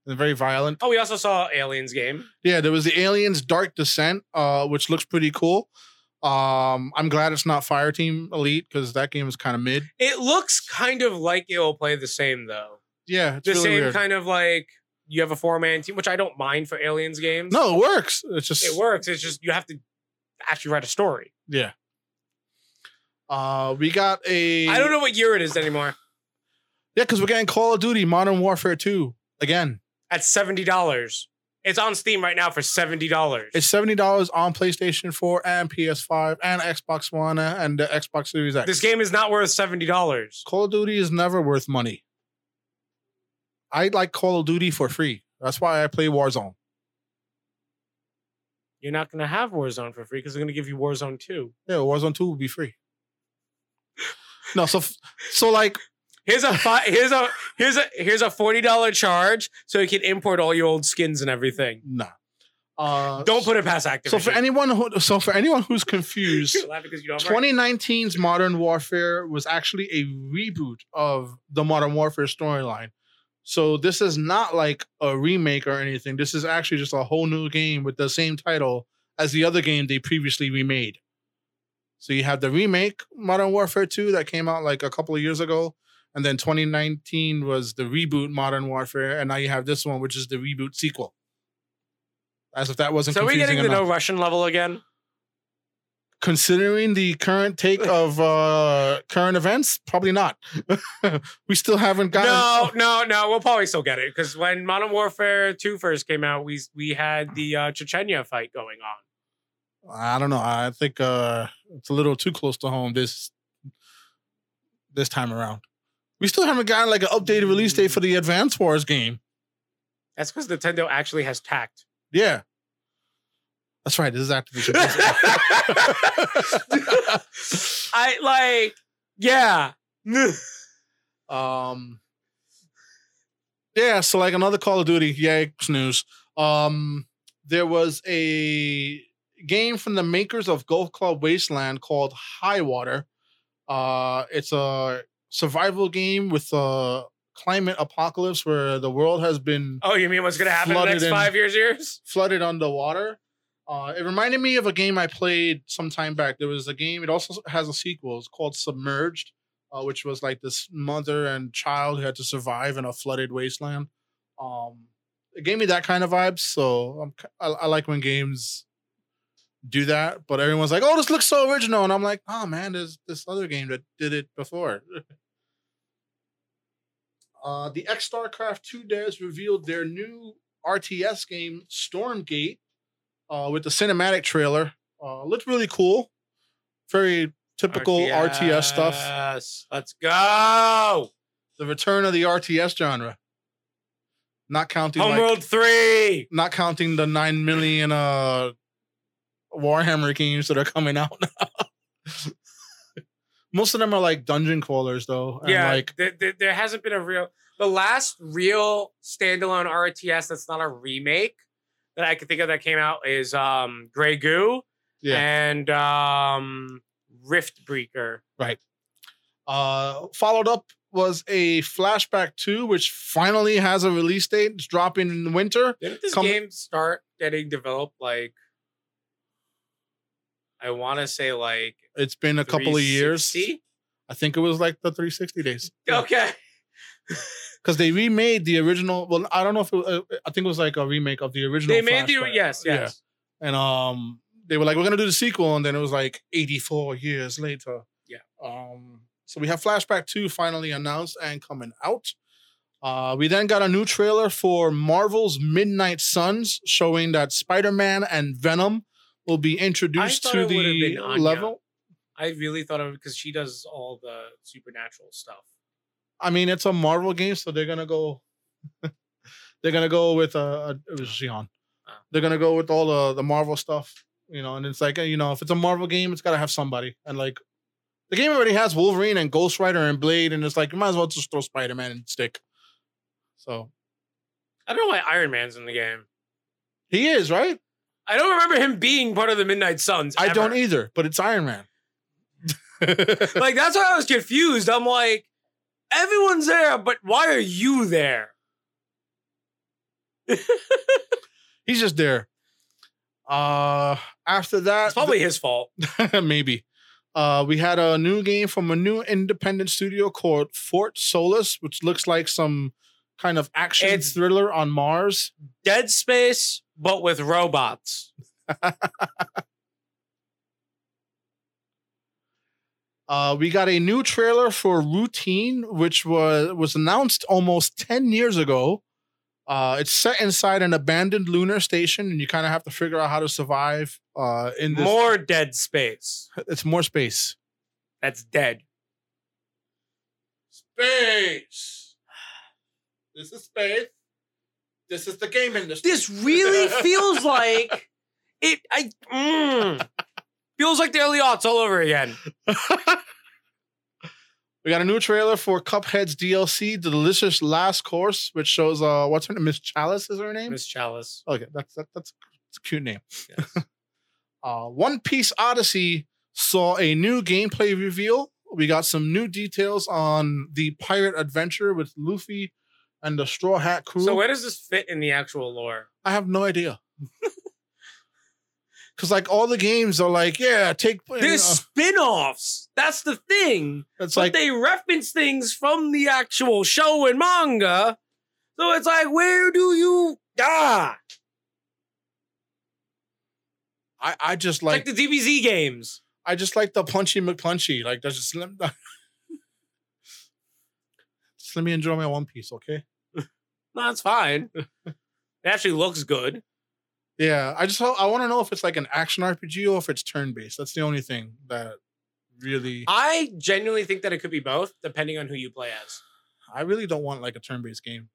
Speaker 1: and very violent.
Speaker 2: Oh, we also saw Aliens game.
Speaker 1: Yeah, there was the Aliens Dark Descent, uh, which looks pretty cool. Um, I'm glad it's not Fireteam Elite because that game is kind of mid.
Speaker 2: It looks kind of like it will play the same though.
Speaker 1: Yeah, it's
Speaker 2: The
Speaker 1: really
Speaker 2: same
Speaker 1: weird.
Speaker 2: kind of like you have a four man team, which I don't mind for Aliens games.
Speaker 1: no, it works. It's just
Speaker 2: it works. It's just you have to actually write a story.
Speaker 1: Yeah. Uh, we got a.
Speaker 2: I don't know what year it is anymore.
Speaker 1: Yeah, because we're getting Call of Duty Modern Warfare 2 again.
Speaker 2: At seventy dollars. It's on Steam right now for seventy dollars.
Speaker 1: It's seventy dollars on PlayStation 4 and PS5 and Xbox One and the Xbox Series X.
Speaker 2: This game is not worth seventy dollars.
Speaker 1: Call of Duty is never worth money. I like Call of Duty for free. That's why I play Warzone.
Speaker 2: You're not gonna have Warzone for free because they're gonna give you Warzone two.
Speaker 1: Yeah, Warzone 2 will be free. No, so so like
Speaker 2: Here's a fi- here's a here's a here's a forty dollar charge so you can import all your old skins and everything.
Speaker 1: nah. Uh,
Speaker 2: Don't put it past Activision.
Speaker 1: so for anyone who so for anyone who's confused, [laughs]
Speaker 2: You're laughing 'cause you don't have right.
Speaker 1: 2019's Modern Warfare was actually a reboot of the Modern Warfare storyline. So this is not like a remake or anything. This is actually just a whole new game with the same title as the other game they previously remade. So you have the remake Modern Warfare 2 that came out like a couple of years ago. And then 2019 was the reboot Modern Warfare. And now you have this one, which is the reboot sequel. As if that wasn't
Speaker 2: So are we getting the no Russian level again?
Speaker 1: Considering the current take [laughs] of uh current events probably not [laughs] we still haven't gotten
Speaker 2: No, no, no. We'll probably still get it because when Modern Warfare 2 first came out, we we had the uh, Chechnya fight going on.
Speaker 1: i don't know i think uh it's a little too close to home this this time around we still haven't gotten like an updated release date for the advance wars game
Speaker 2: That's because Nintendo actually has tact.
Speaker 1: yeah that's right this is activision [laughs] [laughs]
Speaker 2: I like, yeah. [laughs]
Speaker 1: Um. Yeah, so like another Call of Duty, yay, snooze. Um, there was a game from the makers of Golf Club Wasteland called High Water. Uh, it's a survival game with a climate apocalypse where the world has been
Speaker 2: Oh, you mean what's gonna happen in the next five years? Years?
Speaker 1: flooded underwater. Uh, it reminded me of a game I played some time back. There was a game. It also has a sequel. It's called Submerged, uh, which was like this mother and child who had to survive in a flooded wasteland. Um, it gave me that kind of vibes. So I, I like when games do that. But everyone's like, "Oh, this looks so original," and I'm like, "Oh man, there's this other game that did it before." [laughs] uh, the X StarCraft 2 devs revealed their new RTS game, Stormgate uh, with the cinematic trailer. Uh, looked really cool. Very typical RTS, stuff.
Speaker 2: Yes. Let's go.
Speaker 1: The return of the RTS genre. Not counting like,
Speaker 2: Homeworld 3.
Speaker 1: not counting the nine million uh Warhammer games that are coming out now. [laughs] Most of them are like dungeon crawlers though.
Speaker 2: Yeah,
Speaker 1: like
Speaker 2: there, there, there hasn't been a real. The last real standalone RTS that's not a remake that I could think of that came out is um Grey Goo
Speaker 1: yeah.
Speaker 2: and um Riftbreaker. Right.
Speaker 1: Uh followed up was a flashback 2, which finally has a release date. It's dropping in the winter.
Speaker 2: Didn't this
Speaker 1: Come-
Speaker 2: game start getting developed like? I want to say like
Speaker 1: It's been a couple of years.
Speaker 2: 360?
Speaker 1: I think it was like the 360 days.
Speaker 2: Okay.
Speaker 1: Because they remade the original. Well, I don't know if it, uh, I think it was like a remake of the original.
Speaker 2: They made the
Speaker 1: Flashback.
Speaker 2: yes,
Speaker 1: Yeah.
Speaker 2: yes.
Speaker 1: and um, they were like, "We're gonna do the sequel," and then it was like 84 years later.
Speaker 2: Yeah.
Speaker 1: Um. So we have Flashback Two finally announced and coming out. Uh, we then got a new trailer for Marvel's Midnight Suns, showing that Spider-Man and Venom will be introduced to the level.
Speaker 2: I really thought of it because she does all the supernatural stuff.
Speaker 1: I mean, it's a Marvel game, so they're gonna go. [laughs] they're gonna go with uh, it was Xion.
Speaker 2: Oh.
Speaker 1: They're gonna go with all the the Marvel stuff, you know. And it's like you know, if it's a Marvel game, it's gotta have somebody. And like, the game already has Wolverine and Ghost Rider and Blade, and it's like you might as well just throw Spider Man and stick. So
Speaker 2: I don't know why Iron Man's in the game.
Speaker 1: he is right.
Speaker 2: I don't remember him being part of the Midnight Suns.
Speaker 1: I don't either, but it's Iron Man. [laughs]
Speaker 2: Like that's why I was confused. I'm like, Everyone's there, but why are you there? [laughs]
Speaker 1: He's just there. Uh, after that,
Speaker 2: It's probably his fault. [laughs]
Speaker 1: maybe. Uh, we had a new game from a new independent studio called Fort Solis, which looks like some kind of action
Speaker 2: It's-
Speaker 1: thriller on Mars.
Speaker 2: Dead Space, but with robots. [laughs]
Speaker 1: Uh, we got a new trailer for Routine, which was was announced almost ten years ago. Uh, it's set inside an abandoned lunar station, and you kind of have to figure out how to survive. Uh, in this,
Speaker 2: More Dead Space.
Speaker 1: it's more space.
Speaker 2: That's dead.
Speaker 1: Space. This is space. This is the game industry.
Speaker 2: This really [laughs] feels like it. I mm, feels like the early aughts all over again. [laughs]
Speaker 1: we got a new trailer for Cuphead's DLC, The Delicious Last Course, which shows uh, what's her name? Miss Chalice is her name.
Speaker 2: Miss Chalice.
Speaker 1: Okay, that's that, that's, that's a cute name.
Speaker 2: Yes. [laughs]
Speaker 1: Uh, One Piece Odyssey saw a new gameplay reveal. We got some new details on the pirate adventure with Luffy and the Straw Hat crew.
Speaker 2: so where does this fit in the actual lore?
Speaker 1: I have no idea. Because like all the games are like, yeah, take. you
Speaker 2: There's
Speaker 1: know,
Speaker 2: spin-offs. That's the thing.
Speaker 1: it's
Speaker 2: but
Speaker 1: like
Speaker 2: they reference things from the actual show and manga. So it's like, where do you ah?
Speaker 1: I, I just
Speaker 2: Like,
Speaker 1: like,
Speaker 2: the DBZ games.
Speaker 1: I just like the punchy McPunchy. Like there's just let, [laughs] just let me enjoy my One Piece, okay? [laughs]
Speaker 2: No, it's fine. it actually looks good.
Speaker 1: Yeah, I just I want to know if it's like an action RPG or if it's turn based. That's the only thing that really
Speaker 2: I genuinely think that it could be both, depending on who you play as.
Speaker 1: I really don't want like a turn based game.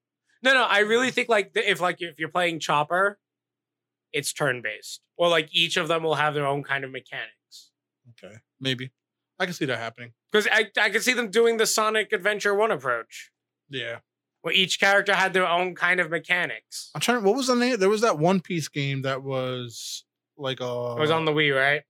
Speaker 2: No, no, I really think like if like if you're playing Chopper, it's turn based, or like each of them will have their own kind of mechanics.
Speaker 1: Okay, maybe I can see that happening.
Speaker 2: Because I I can see them doing the Sonic Adventure One approach,
Speaker 1: Yeah,
Speaker 2: where each character had their own kind of mechanics.
Speaker 1: I'm trying. What was the name? There was that One Piece game that was like a.
Speaker 2: It was on the Wii, right?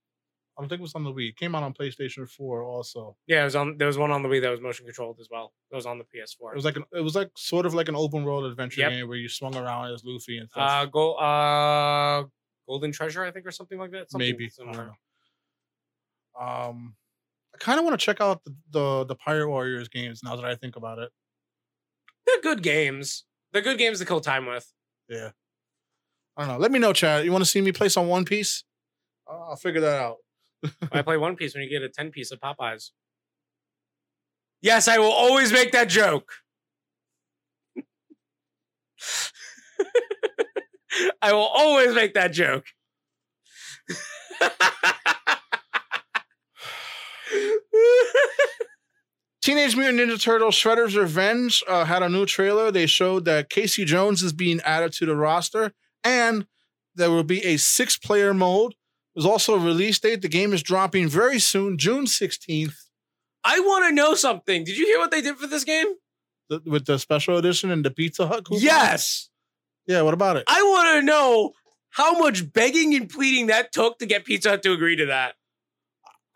Speaker 1: I think it was on the Wii. It came out on PlayStation Four also.
Speaker 2: Yeah, it was on. There was one on the Wii that was motion controlled as well. It was on the PS4.
Speaker 1: It was like an, it was like sort of like an open world adventure
Speaker 2: Yep.
Speaker 1: game where you swung around as Luffy and stuff.
Speaker 2: uh, go, uh, Golden Treasure, I think, or something like that. Something
Speaker 1: maybe I
Speaker 2: similar.
Speaker 1: don't know. Um, I kind of want to check out the, the the Pirate Warriors games now that I think about it.
Speaker 2: They're good games. They're good games to kill time with.
Speaker 1: Yeah. I don't know. Let me know, Chad. You want to see me play some One Piece? Uh, I'll figure that out.
Speaker 2: I play One Piece when you get a 10 piece of Popeyes. Yes, I will always make that joke. [laughs] I will always make that joke. [laughs]
Speaker 1: Teenage Mutant Ninja Turtles Shredder's Revenge uh, had a new trailer. They showed that Casey Jones is being added to the roster and there will be a six player mode. There's also a release date. The game is dropping very soon, June 16th,
Speaker 2: I want to know something. Did you hear what they did for this game?
Speaker 1: th- with the special edition and the Pizza Hut coupon.
Speaker 2: Yes.
Speaker 1: Yeah, what about it?
Speaker 2: I want to know how much begging and pleading that took to get Pizza Hut to agree to that.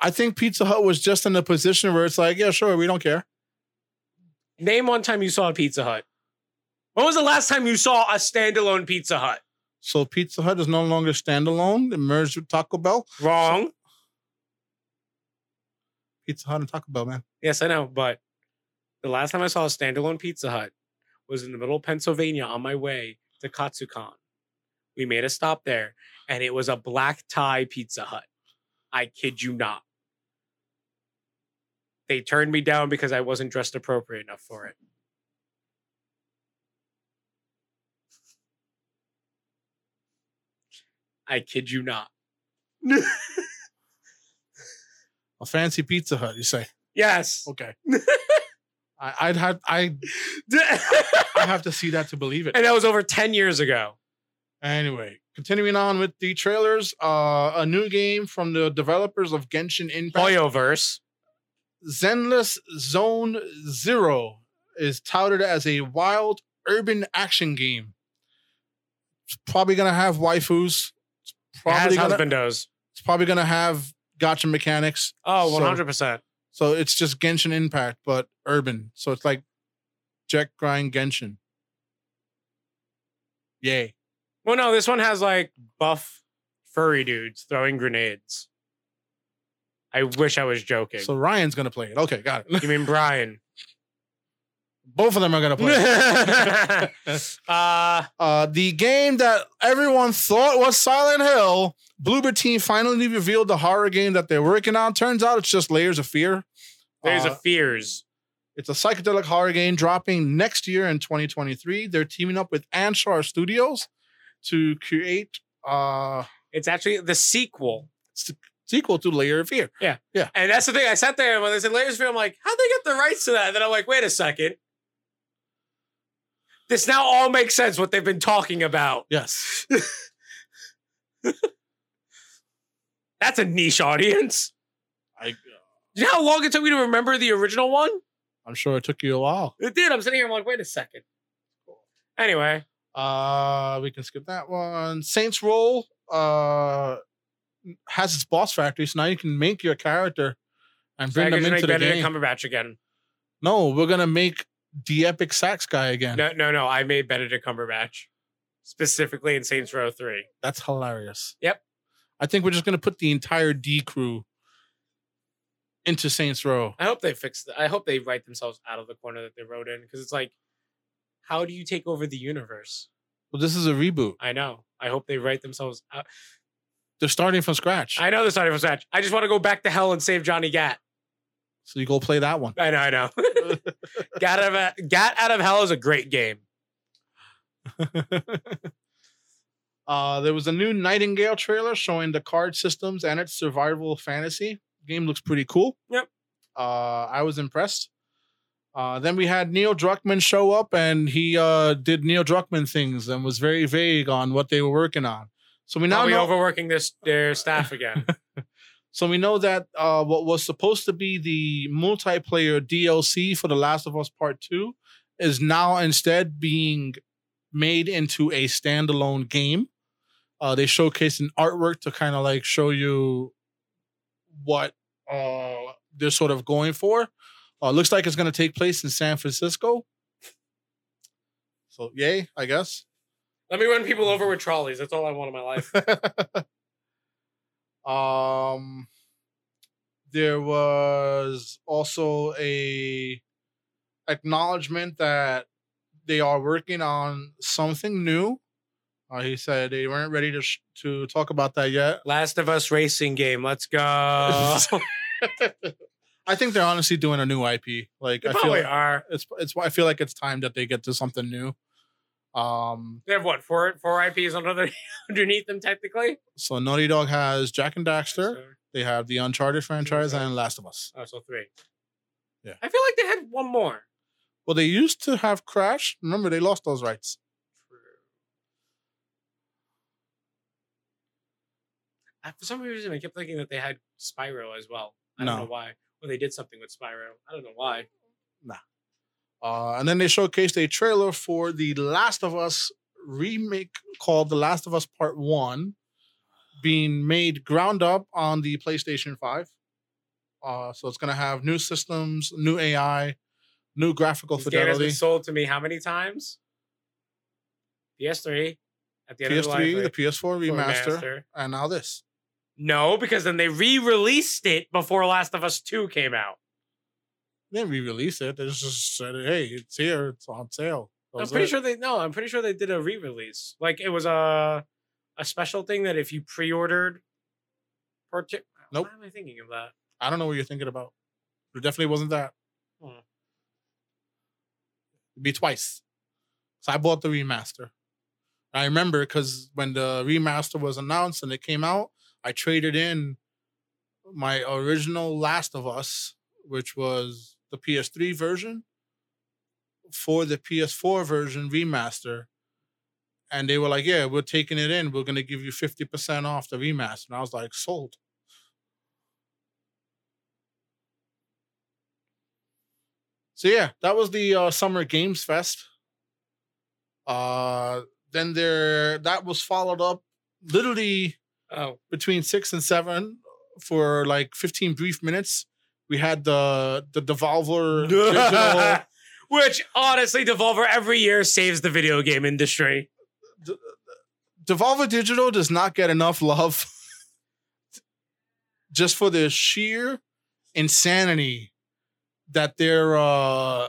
Speaker 1: I think Pizza Hut was just in a position where it's like, yeah, sure, we don't care.
Speaker 2: Name one time you saw a Pizza Hut. When was the last time you saw a standalone Pizza Hut?
Speaker 1: So Pizza Hut is no longer standalone. It merged with Taco Bell.
Speaker 2: Wrong.
Speaker 1: Pizza Hut and Taco Bell, man.
Speaker 2: Yes, I know, but the last time I saw a standalone Pizza Hut was in the middle of Pennsylvania on my way to Katsucon. We made a stop there, and it was a black tie Pizza Hut. I kid you not. They turned me down because I wasn't dressed appropriate enough for it. I kid you not. [laughs]
Speaker 1: A fancy Pizza Hut, you say?
Speaker 2: Yes.
Speaker 1: Okay. [laughs] I, I'd have I I have to see that to believe it.
Speaker 2: and that was over 10 years ago.
Speaker 1: Anyway, continuing on with the trailers, uh, a new game from the developers of Genshin Impact,
Speaker 2: Hoyoverse.
Speaker 1: Zenless Zone Zero, is touted as a wild urban action game. It's probably gonna have waifus. It's
Speaker 2: It has
Speaker 1: probably gonna,
Speaker 2: husbandos.
Speaker 1: it's probably gonna have gacha mechanics.
Speaker 2: Oh, 100%.
Speaker 1: So it's just Genshin Impact, but urban. So it's like Jet Grind Genshin. Yay.
Speaker 2: Well, no, this one has like buff furry dudes throwing grenades. I wish I was joking.
Speaker 1: So Ryan's gonna play it. Okay, got it.
Speaker 2: you mean Brian? [laughs]
Speaker 1: Both of them are gonna play. it. [laughs]
Speaker 2: uh,
Speaker 1: uh, the game that everyone thought was Silent Hill, Bloober Team finally revealed the horror game that they're working on. Turns out it's just Layers of Fear.
Speaker 2: Layers
Speaker 1: Uh,
Speaker 2: a fears.
Speaker 1: It's a psychedelic horror game dropping next year in 2023. They're teaming up with Anshar Studios to create uh
Speaker 2: It's actually the sequel.
Speaker 1: Sequel to Layer of Fear. Yeah. Yeah.
Speaker 2: And that's the thing. I sat there and when they said Layers of Fear, I'm like, how'd they get the rights to that? And then I'm like, wait a second. This now all makes sense what they've been talking about.
Speaker 1: Yes. [laughs]
Speaker 2: That's a niche audience.
Speaker 1: I
Speaker 2: You know how long it took me to remember the original one?
Speaker 1: I'm sure it took you a while.
Speaker 2: It did. I'm sitting here. I'm like, wait a second. Anyway,
Speaker 1: Uh we can skip that one. Saints Row uh has its boss factory, so now you can make your character and bring them into
Speaker 2: make
Speaker 1: the
Speaker 2: Benedict
Speaker 1: game.
Speaker 2: Cumberbatch again.
Speaker 1: no, we're gonna make the epic sax guy again.
Speaker 2: No, no, no. I made Benedict Cumberbatch specifically in Saints Row 3.
Speaker 1: That's hilarious.
Speaker 2: Yep.
Speaker 1: I think we're just gonna put the entire D crew into Saints Row.
Speaker 2: I hope they fix that. I hope they write themselves out of the corner that they wrote in because it's like, how do you take over the universe?
Speaker 1: Well, this is a reboot.
Speaker 2: I know. I hope they write themselves out.
Speaker 1: They're starting from scratch.
Speaker 2: I know they're starting from scratch. I just want to go back to hell and save Johnny Gat.
Speaker 1: so you go play that one.
Speaker 2: I know, I know. [laughs] Gat out of Gat out of hell is a great game. [laughs]
Speaker 1: uh, there was a new Nightingale trailer showing the card systems and its survival fantasy. Game looks pretty cool.
Speaker 2: Yep.
Speaker 1: Uh, I was impressed. Uh, then we had Neil Druckmann show up and he uh, did Neil Druckmann things and was very vague on what they were working on. So we now
Speaker 2: Now we
Speaker 1: know,
Speaker 2: overworking this their staff again. [laughs]
Speaker 1: so we know that uh, what was supposed to be the multiplayer DLC for The Last of Us Part 2 is now instead being made into a standalone game. Uh, they showcased an artwork to kind of like show you what uh, they're sort of going for. Uh, looks like it's going to take place in San Francisco. So, yay, I guess.
Speaker 2: Let me run people over with trolleys. That's all I want in my life. [laughs]
Speaker 1: um, there was also a acknowledgement that they are working on something new. Uh, he said they weren't ready to sh- to talk about that yet.
Speaker 2: Last of Us racing game. Let's go. [laughs]
Speaker 1: I think they're honestly doing a new IP. Like
Speaker 2: They
Speaker 1: I feel like
Speaker 2: are.
Speaker 1: it's it's I feel like it's time that they get to something new. Um,
Speaker 2: They have what four four IPs under [laughs] underneath them technically.
Speaker 1: so Naughty Dog has Jak and Daxter. They have the Uncharted franchise and Last of Us.
Speaker 2: oh, so three.
Speaker 1: Yeah.
Speaker 2: I feel like they had one more.
Speaker 1: Well, they used to have Crash. Remember, they lost those rights.
Speaker 2: I, for some reason, I kept thinking that they had Spyro as well. I don't know why. Well, they did something with Spyro. I don't know why.
Speaker 1: Uh, and then they showcased a trailer for the Last of Us remake called The Last of Us Part One, being made ground up on the PlayStation Five. Uh, so it's gonna have new systems, new AI, new graphical
Speaker 2: This game has been
Speaker 1: fidelity.
Speaker 2: sold to me how many times? PS3 at the end of the
Speaker 1: PS3,
Speaker 2: life.
Speaker 1: the PS4 remaster, and now this.
Speaker 2: No, because then they re-released it before Last of Us 2 came out.
Speaker 1: They didn't re-release it. They just said, "Hey, it's here. It's on sale." That
Speaker 2: I'm pretty
Speaker 1: it.
Speaker 2: sure they no, I'm pretty sure they did a re-release. Like it was a a special thing that if you pre-ordered parti-
Speaker 1: Nope.
Speaker 2: Why am I thinking of that?
Speaker 1: I don't know what you're thinking about. It definitely wasn't that.
Speaker 2: Hmm.
Speaker 1: It'd be twice. So I bought the remaster. I remember because when the remaster was announced and it came out, I traded in my original Last of Us, which was the PS3 version, for the PS4 version remaster. And they were like, Yeah, we're taking it in. We're going to give you 50% off the remaster. And I was like, Sold. So yeah, that was the uh, Summer Games Fest. Uh, then there that was followed up literally
Speaker 2: Oh,
Speaker 1: between six and seven for like 15 brief minutes. We had the the Devolver [laughs] digital.
Speaker 2: Which honestly, Devolver every year saves the video game industry.
Speaker 1: Devolver Digital does not get enough love [laughs] just for the sheer insanity that their uh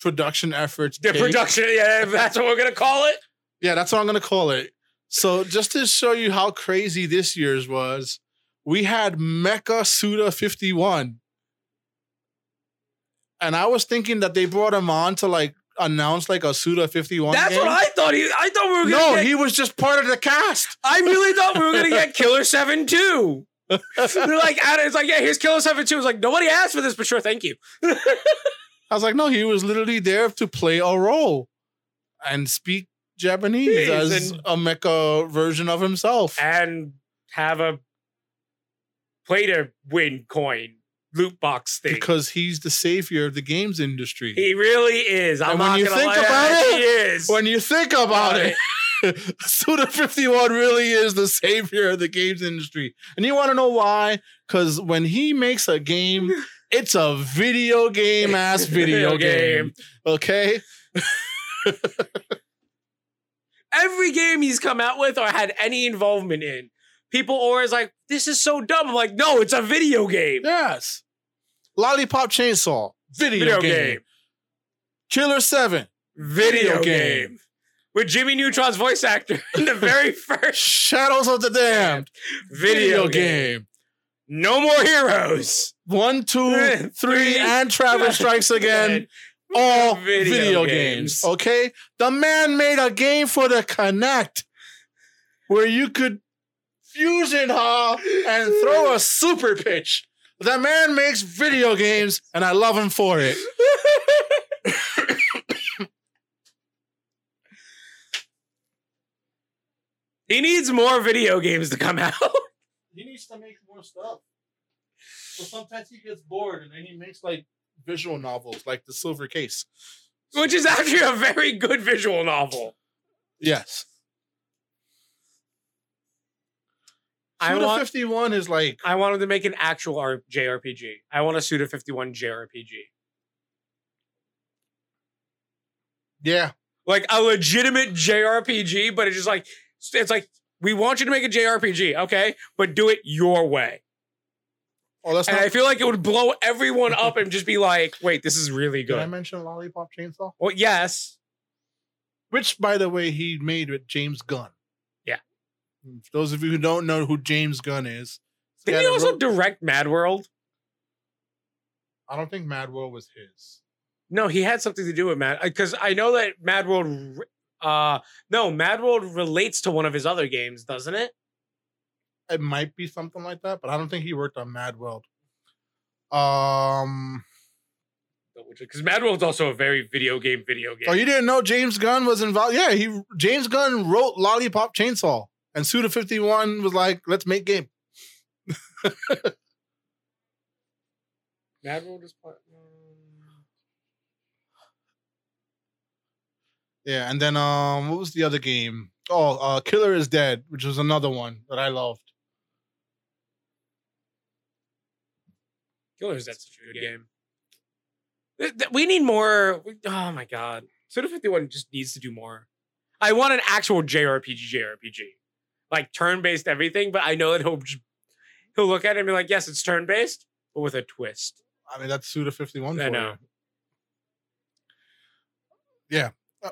Speaker 1: production efforts
Speaker 2: The
Speaker 1: take.
Speaker 2: production, yeah, that's what we're gonna call it.
Speaker 1: Yeah, that's what I'm gonna call it. So just to show you how crazy this year's was, we had Mecha Suda 51. And I was thinking that they brought him on to like announce like a Suda 51.
Speaker 2: That's
Speaker 1: game.
Speaker 2: what I thought. He, I thought we were.
Speaker 1: No,
Speaker 2: get,
Speaker 1: he was just part of the cast.
Speaker 2: I really thought we were gonna get [laughs] Killer Seven too. They're [laughs] like, it's like, yeah, here's Killer Seven Two. It's like nobody asked for this, but sure, thank you.
Speaker 1: I was like, no, he was literally there to play a role and speak Japanese as
Speaker 2: and-
Speaker 1: a mecha version of himself.
Speaker 2: and have a play to win coin loot box thing.
Speaker 1: Because he's the savior of the games industry.
Speaker 2: he really is. I'm
Speaker 1: And when
Speaker 2: not
Speaker 1: you think
Speaker 2: lie,
Speaker 1: about [laughs] it,
Speaker 2: he is.
Speaker 1: when you think about it, [laughs] Suda 51 really is the savior of the games industry. And you want to know why? Because when he makes a game, [laughs] it's a video game ass video
Speaker 2: Video game.
Speaker 1: game. Okay?
Speaker 2: Every game he's come out with or had any involvement in, people always like, "This is so dumb." I'm like, "No, it's a video game."
Speaker 1: Yes. Lollipop Chainsaw, video, game. Killer 7,
Speaker 2: Video,
Speaker 1: Video
Speaker 2: game.
Speaker 1: game.
Speaker 2: with Jimmy Neutron's voice actor [laughs] in the very [laughs] first
Speaker 1: Shadows of the Damned,
Speaker 2: video,
Speaker 1: video
Speaker 2: game.
Speaker 1: game.
Speaker 2: No more heroes.
Speaker 1: One, two, [laughs]
Speaker 2: Three.
Speaker 1: three, and Travis Strikes Again. all
Speaker 2: Video
Speaker 1: video,
Speaker 2: games.
Speaker 1: games. Okay, the man made a game for the Kinect where you could fusion hall and throw a super pitch. The man makes video games, and I love him for it.
Speaker 2: he needs more video games to come out.
Speaker 1: He needs to make more stuff. So sometimes he gets bored, and then he makes like visual novels, like The Silver Case.
Speaker 2: which is actually a very good visual novel.
Speaker 1: Yes,
Speaker 2: I
Speaker 1: Suda
Speaker 2: want,
Speaker 1: 51 is like
Speaker 2: I want him to make an actual R- JRPG. I want a Suda 51 JRPG.
Speaker 1: yeah,
Speaker 2: Like a legitimate JRPG, but it's just like, it's like, we want you to make a JRPG, okay? But do it your way.
Speaker 1: Oh, that's
Speaker 2: And
Speaker 1: not.
Speaker 2: I feel like it would blow everyone up and just be like, wait, this is really good.
Speaker 1: Did I mention Lollipop Chainsaw?
Speaker 2: Well, yes.
Speaker 1: Which, by the way, he made with James Gunn. For those of you who don't know who James Gunn is,
Speaker 2: Didn't he also direct Mad World?
Speaker 1: I don't think Mad World was his.
Speaker 2: No, he had something to do with Mad because I know that Mad World. Uh, no, Mad World relates to one of his other games, doesn't it?
Speaker 1: It might be something like that, but I don't think he worked on Mad World. Um.
Speaker 2: Because Mad World's also a very video game video game.
Speaker 1: Oh, you didn't know James Gunn was involved? Yeah, he James Gunn wrote Lollipop Chainsaw, and Suda Fifty One was like, "Let's make game."
Speaker 2: Mad World is part.
Speaker 1: Yeah, and then um, what was the other game? Oh, uh, Killer is Dead, which was another one that I loved.
Speaker 2: Killers, that's such a good game. Th- We need more. Oh my god, Suda Fifty One just needs to do more. I want an actual JRPG, JRPG, like turn based everything. But I know that he'll just, he'll look at it and be like, "Yes, it's turn based, but with a twist."
Speaker 1: I mean, that's Suda Fifty One.
Speaker 2: I know.
Speaker 1: You. Yeah, uh,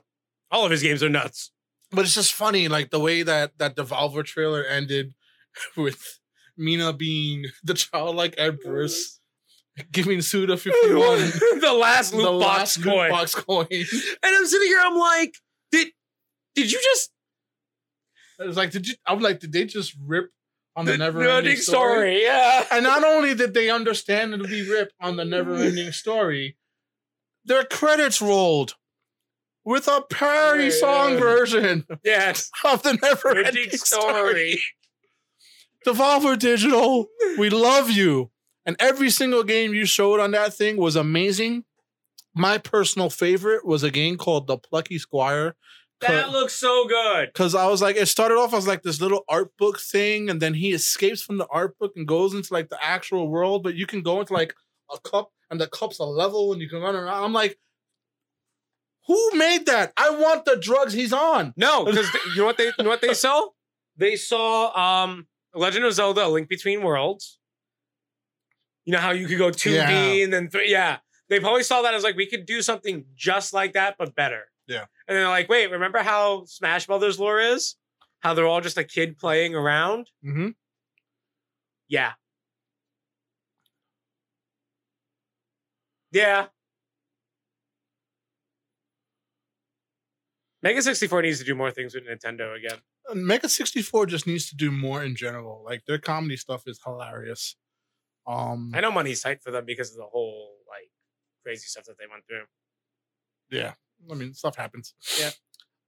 Speaker 2: All of his games are nuts.
Speaker 1: but it's just funny, like the way that that Devolver trailer ended [laughs] with Mina being [laughs] the childlike empress, [laughs] giving Suda Fifty One
Speaker 2: the last loot box coin.
Speaker 1: box coin.
Speaker 2: And I'm sitting here, I'm like, did did you just
Speaker 1: It was like, did you? I'm like, did they just rip on the,
Speaker 2: the
Speaker 1: never
Speaker 2: ending
Speaker 1: ending story?
Speaker 2: Yeah.
Speaker 1: And not only did they understand it to be rip on the never ending [laughs] story, their credits rolled with a parody
Speaker 2: Yeah,
Speaker 1: song
Speaker 2: yeah.
Speaker 1: version
Speaker 2: Yeah.
Speaker 1: of the never
Speaker 2: Ending
Speaker 1: ending story.
Speaker 2: story.
Speaker 1: Devolver Digital, we love you. And every single game you showed on that thing was amazing. My personal favorite was a game called The Plucky Squire
Speaker 2: That looks so good.
Speaker 1: Because I was like, it started off as like this little art book thing, and then he escapes from the art book and goes into like the actual world. But you can go into like a cup, and the cup's a level, and you can run around. I'm like, who made that? I want the drugs he's on.
Speaker 2: No, [laughs] because you know what they you know what they saw? They saw um Legend of Zelda: A Link Between Worlds. You know how you could go 2D
Speaker 1: Yeah.
Speaker 2: and then three. Yeah, they probably saw that as like we could do something just like that but better. And they're like, wait, remember how Smash Brothers lore is? How they're all just a kid playing around?
Speaker 1: Mm-hmm.
Speaker 2: Yeah. Yeah. Mega 64 needs to do more things with Nintendo again.
Speaker 1: Mega 64 just needs to do more in general. Like their comedy stuff is hilarious. Um,
Speaker 2: I know money's tight for them because of the whole like crazy stuff that they went through.
Speaker 1: yeah i mean stuff happens.
Speaker 2: Yeah.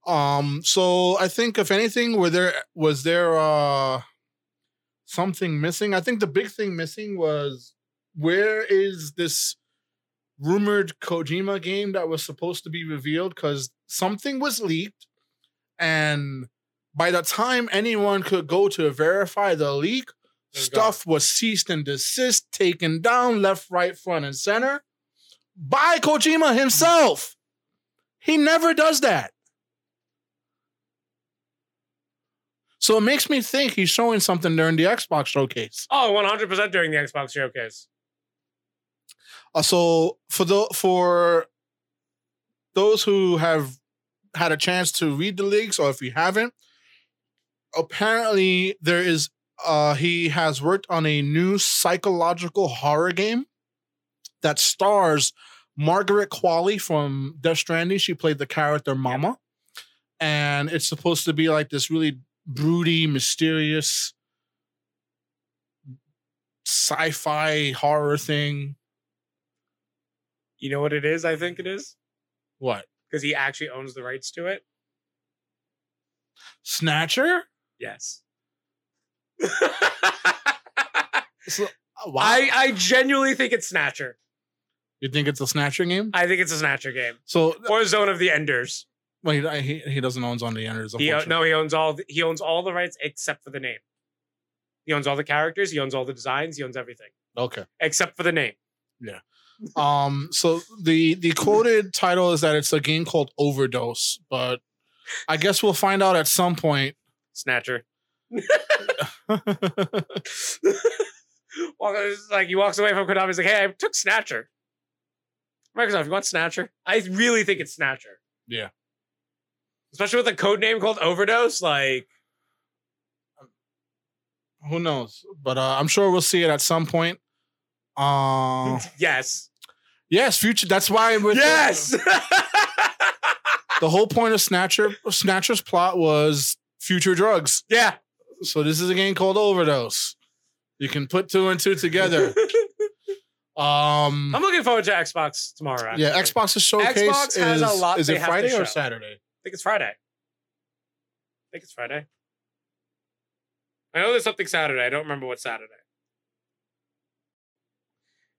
Speaker 1: um so i think if anything were there was there uh something missing? I think the big thing missing was where is this rumored kojima game that was supposed to be revealed? Because something was leaked and by the time anyone could go to verify the leak
Speaker 2: was
Speaker 1: stuff was ceased and desist taken down left right front and center by kojima himself he never does that. So it makes me think he's showing something during the Xbox showcase.
Speaker 2: Oh, 100% during the Xbox showcase.
Speaker 1: Uh, so for the for those who have had a chance to read the leaks, or if you haven't, apparently there is uh he has worked on a new psychological horror game that stars Margaret Qualley from Death Stranding. She played the character Mama. And it's supposed to be like this really broody, mysterious sci-fi horror thing.
Speaker 2: You know what it is? I think it is
Speaker 1: What?
Speaker 2: because he actually owns the rights to it.
Speaker 1: Snatcher?
Speaker 2: Yes.
Speaker 1: So, wow.
Speaker 2: I, I genuinely think it's Snatcher.
Speaker 1: You think it's a Snatcher game?
Speaker 2: I think it's a Snatcher game
Speaker 1: So
Speaker 2: or Zone of the Enders.
Speaker 1: well, he, he he doesn't own on the Enders.
Speaker 2: He no, he owns all. The, he owns all the rights except for the name. He owns all the characters. He owns all the designs. He owns everything
Speaker 1: Okay.
Speaker 2: except for the name. Yeah.
Speaker 1: um. So the the quoted title is that it's a game called Overdose, but I guess we'll find out at some point.
Speaker 2: Snatcher. [laughs] [laughs] well, like he walks away from Konami. He's like, "Hey, I took Snatcher." Microsoft, you want Snatcher? I really think it's Snatcher.
Speaker 1: Yeah.
Speaker 2: Especially with a code name called Overdose. Like,
Speaker 1: Who knows? But uh, I'm sure we'll see it at some point. Uh, [laughs]
Speaker 2: yes,
Speaker 1: yes, future. That's why. With the-
Speaker 2: yes. [laughs]
Speaker 1: The, whole point of Snatcher Snatcher's plot was future drugs.
Speaker 2: yeah.
Speaker 1: So this is a game called Overdose. You can put two and two together. [laughs] Um.
Speaker 2: I'm looking forward to Xbox tomorrow.
Speaker 1: Yeah,
Speaker 2: actually.
Speaker 1: Xbox's showcase
Speaker 2: Xbox has
Speaker 1: is,
Speaker 2: a lot
Speaker 1: is it Friday or Saturday?
Speaker 2: I think it's Friday. I think it's Friday. I know there's something Saturday. I don't remember what Saturday.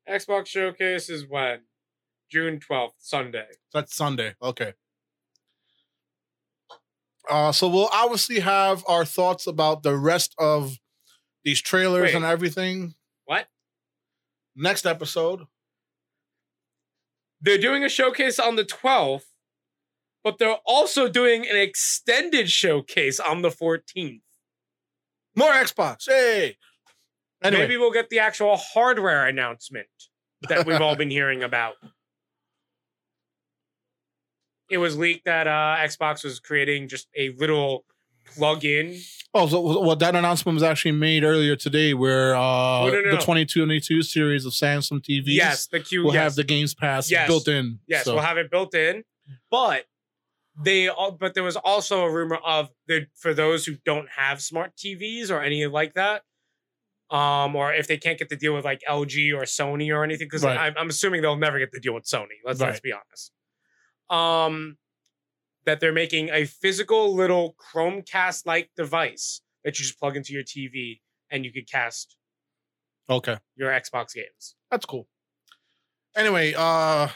Speaker 2: Xbox showcase is when? June 12th, Sunday.
Speaker 1: That's Sunday. Okay. Uh, so we'll obviously have our thoughts about the rest of these trailers
Speaker 2: Wait.
Speaker 1: and everything
Speaker 2: What?
Speaker 1: Next episode.
Speaker 2: They're doing a showcase on the 12th, but they're also doing an extended showcase on the 14th.
Speaker 1: More Xbox. Hey. Anyway,
Speaker 2: Maybe we'll get the actual hardware announcement that we've all been hearing about. [laughs] It was leaked that uh, Xbox was creating just a little plug-in.
Speaker 1: oh, so well, that announcement was actually made earlier today, where uh,
Speaker 2: Oh, no, no,
Speaker 1: the
Speaker 2: no.
Speaker 1: 2022 series of Samsung TVs
Speaker 2: Yes, the Q.
Speaker 1: will
Speaker 2: yes,
Speaker 1: have the Games Pass
Speaker 2: Yes.
Speaker 1: built in.
Speaker 2: yes,
Speaker 1: So,
Speaker 2: we'll have it built in. But they, all, but there was also a rumor of the for those who don't have smart TVs or any like that, um, or if they can't get the deal with like LG or Sony or anything, because
Speaker 1: Right.
Speaker 2: I'm, I'm assuming they'll never get the deal with Sony. Let's let's be honest. Um, that they're making a physical little Chromecast like device that you just plug into your TV and you could cast
Speaker 1: okay.
Speaker 2: your Xbox games.
Speaker 1: That's cool. Anyway, uh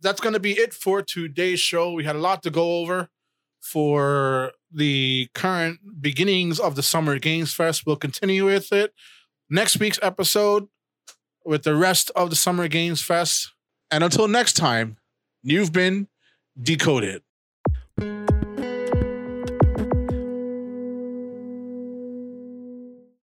Speaker 1: that's gonna be it for today's show. We had a lot to go over. for the current beginnings of the Summer Games Fest. We'll continue with it next week's episode with the rest of the Summer Games Fest. And until next time, you've been decoded.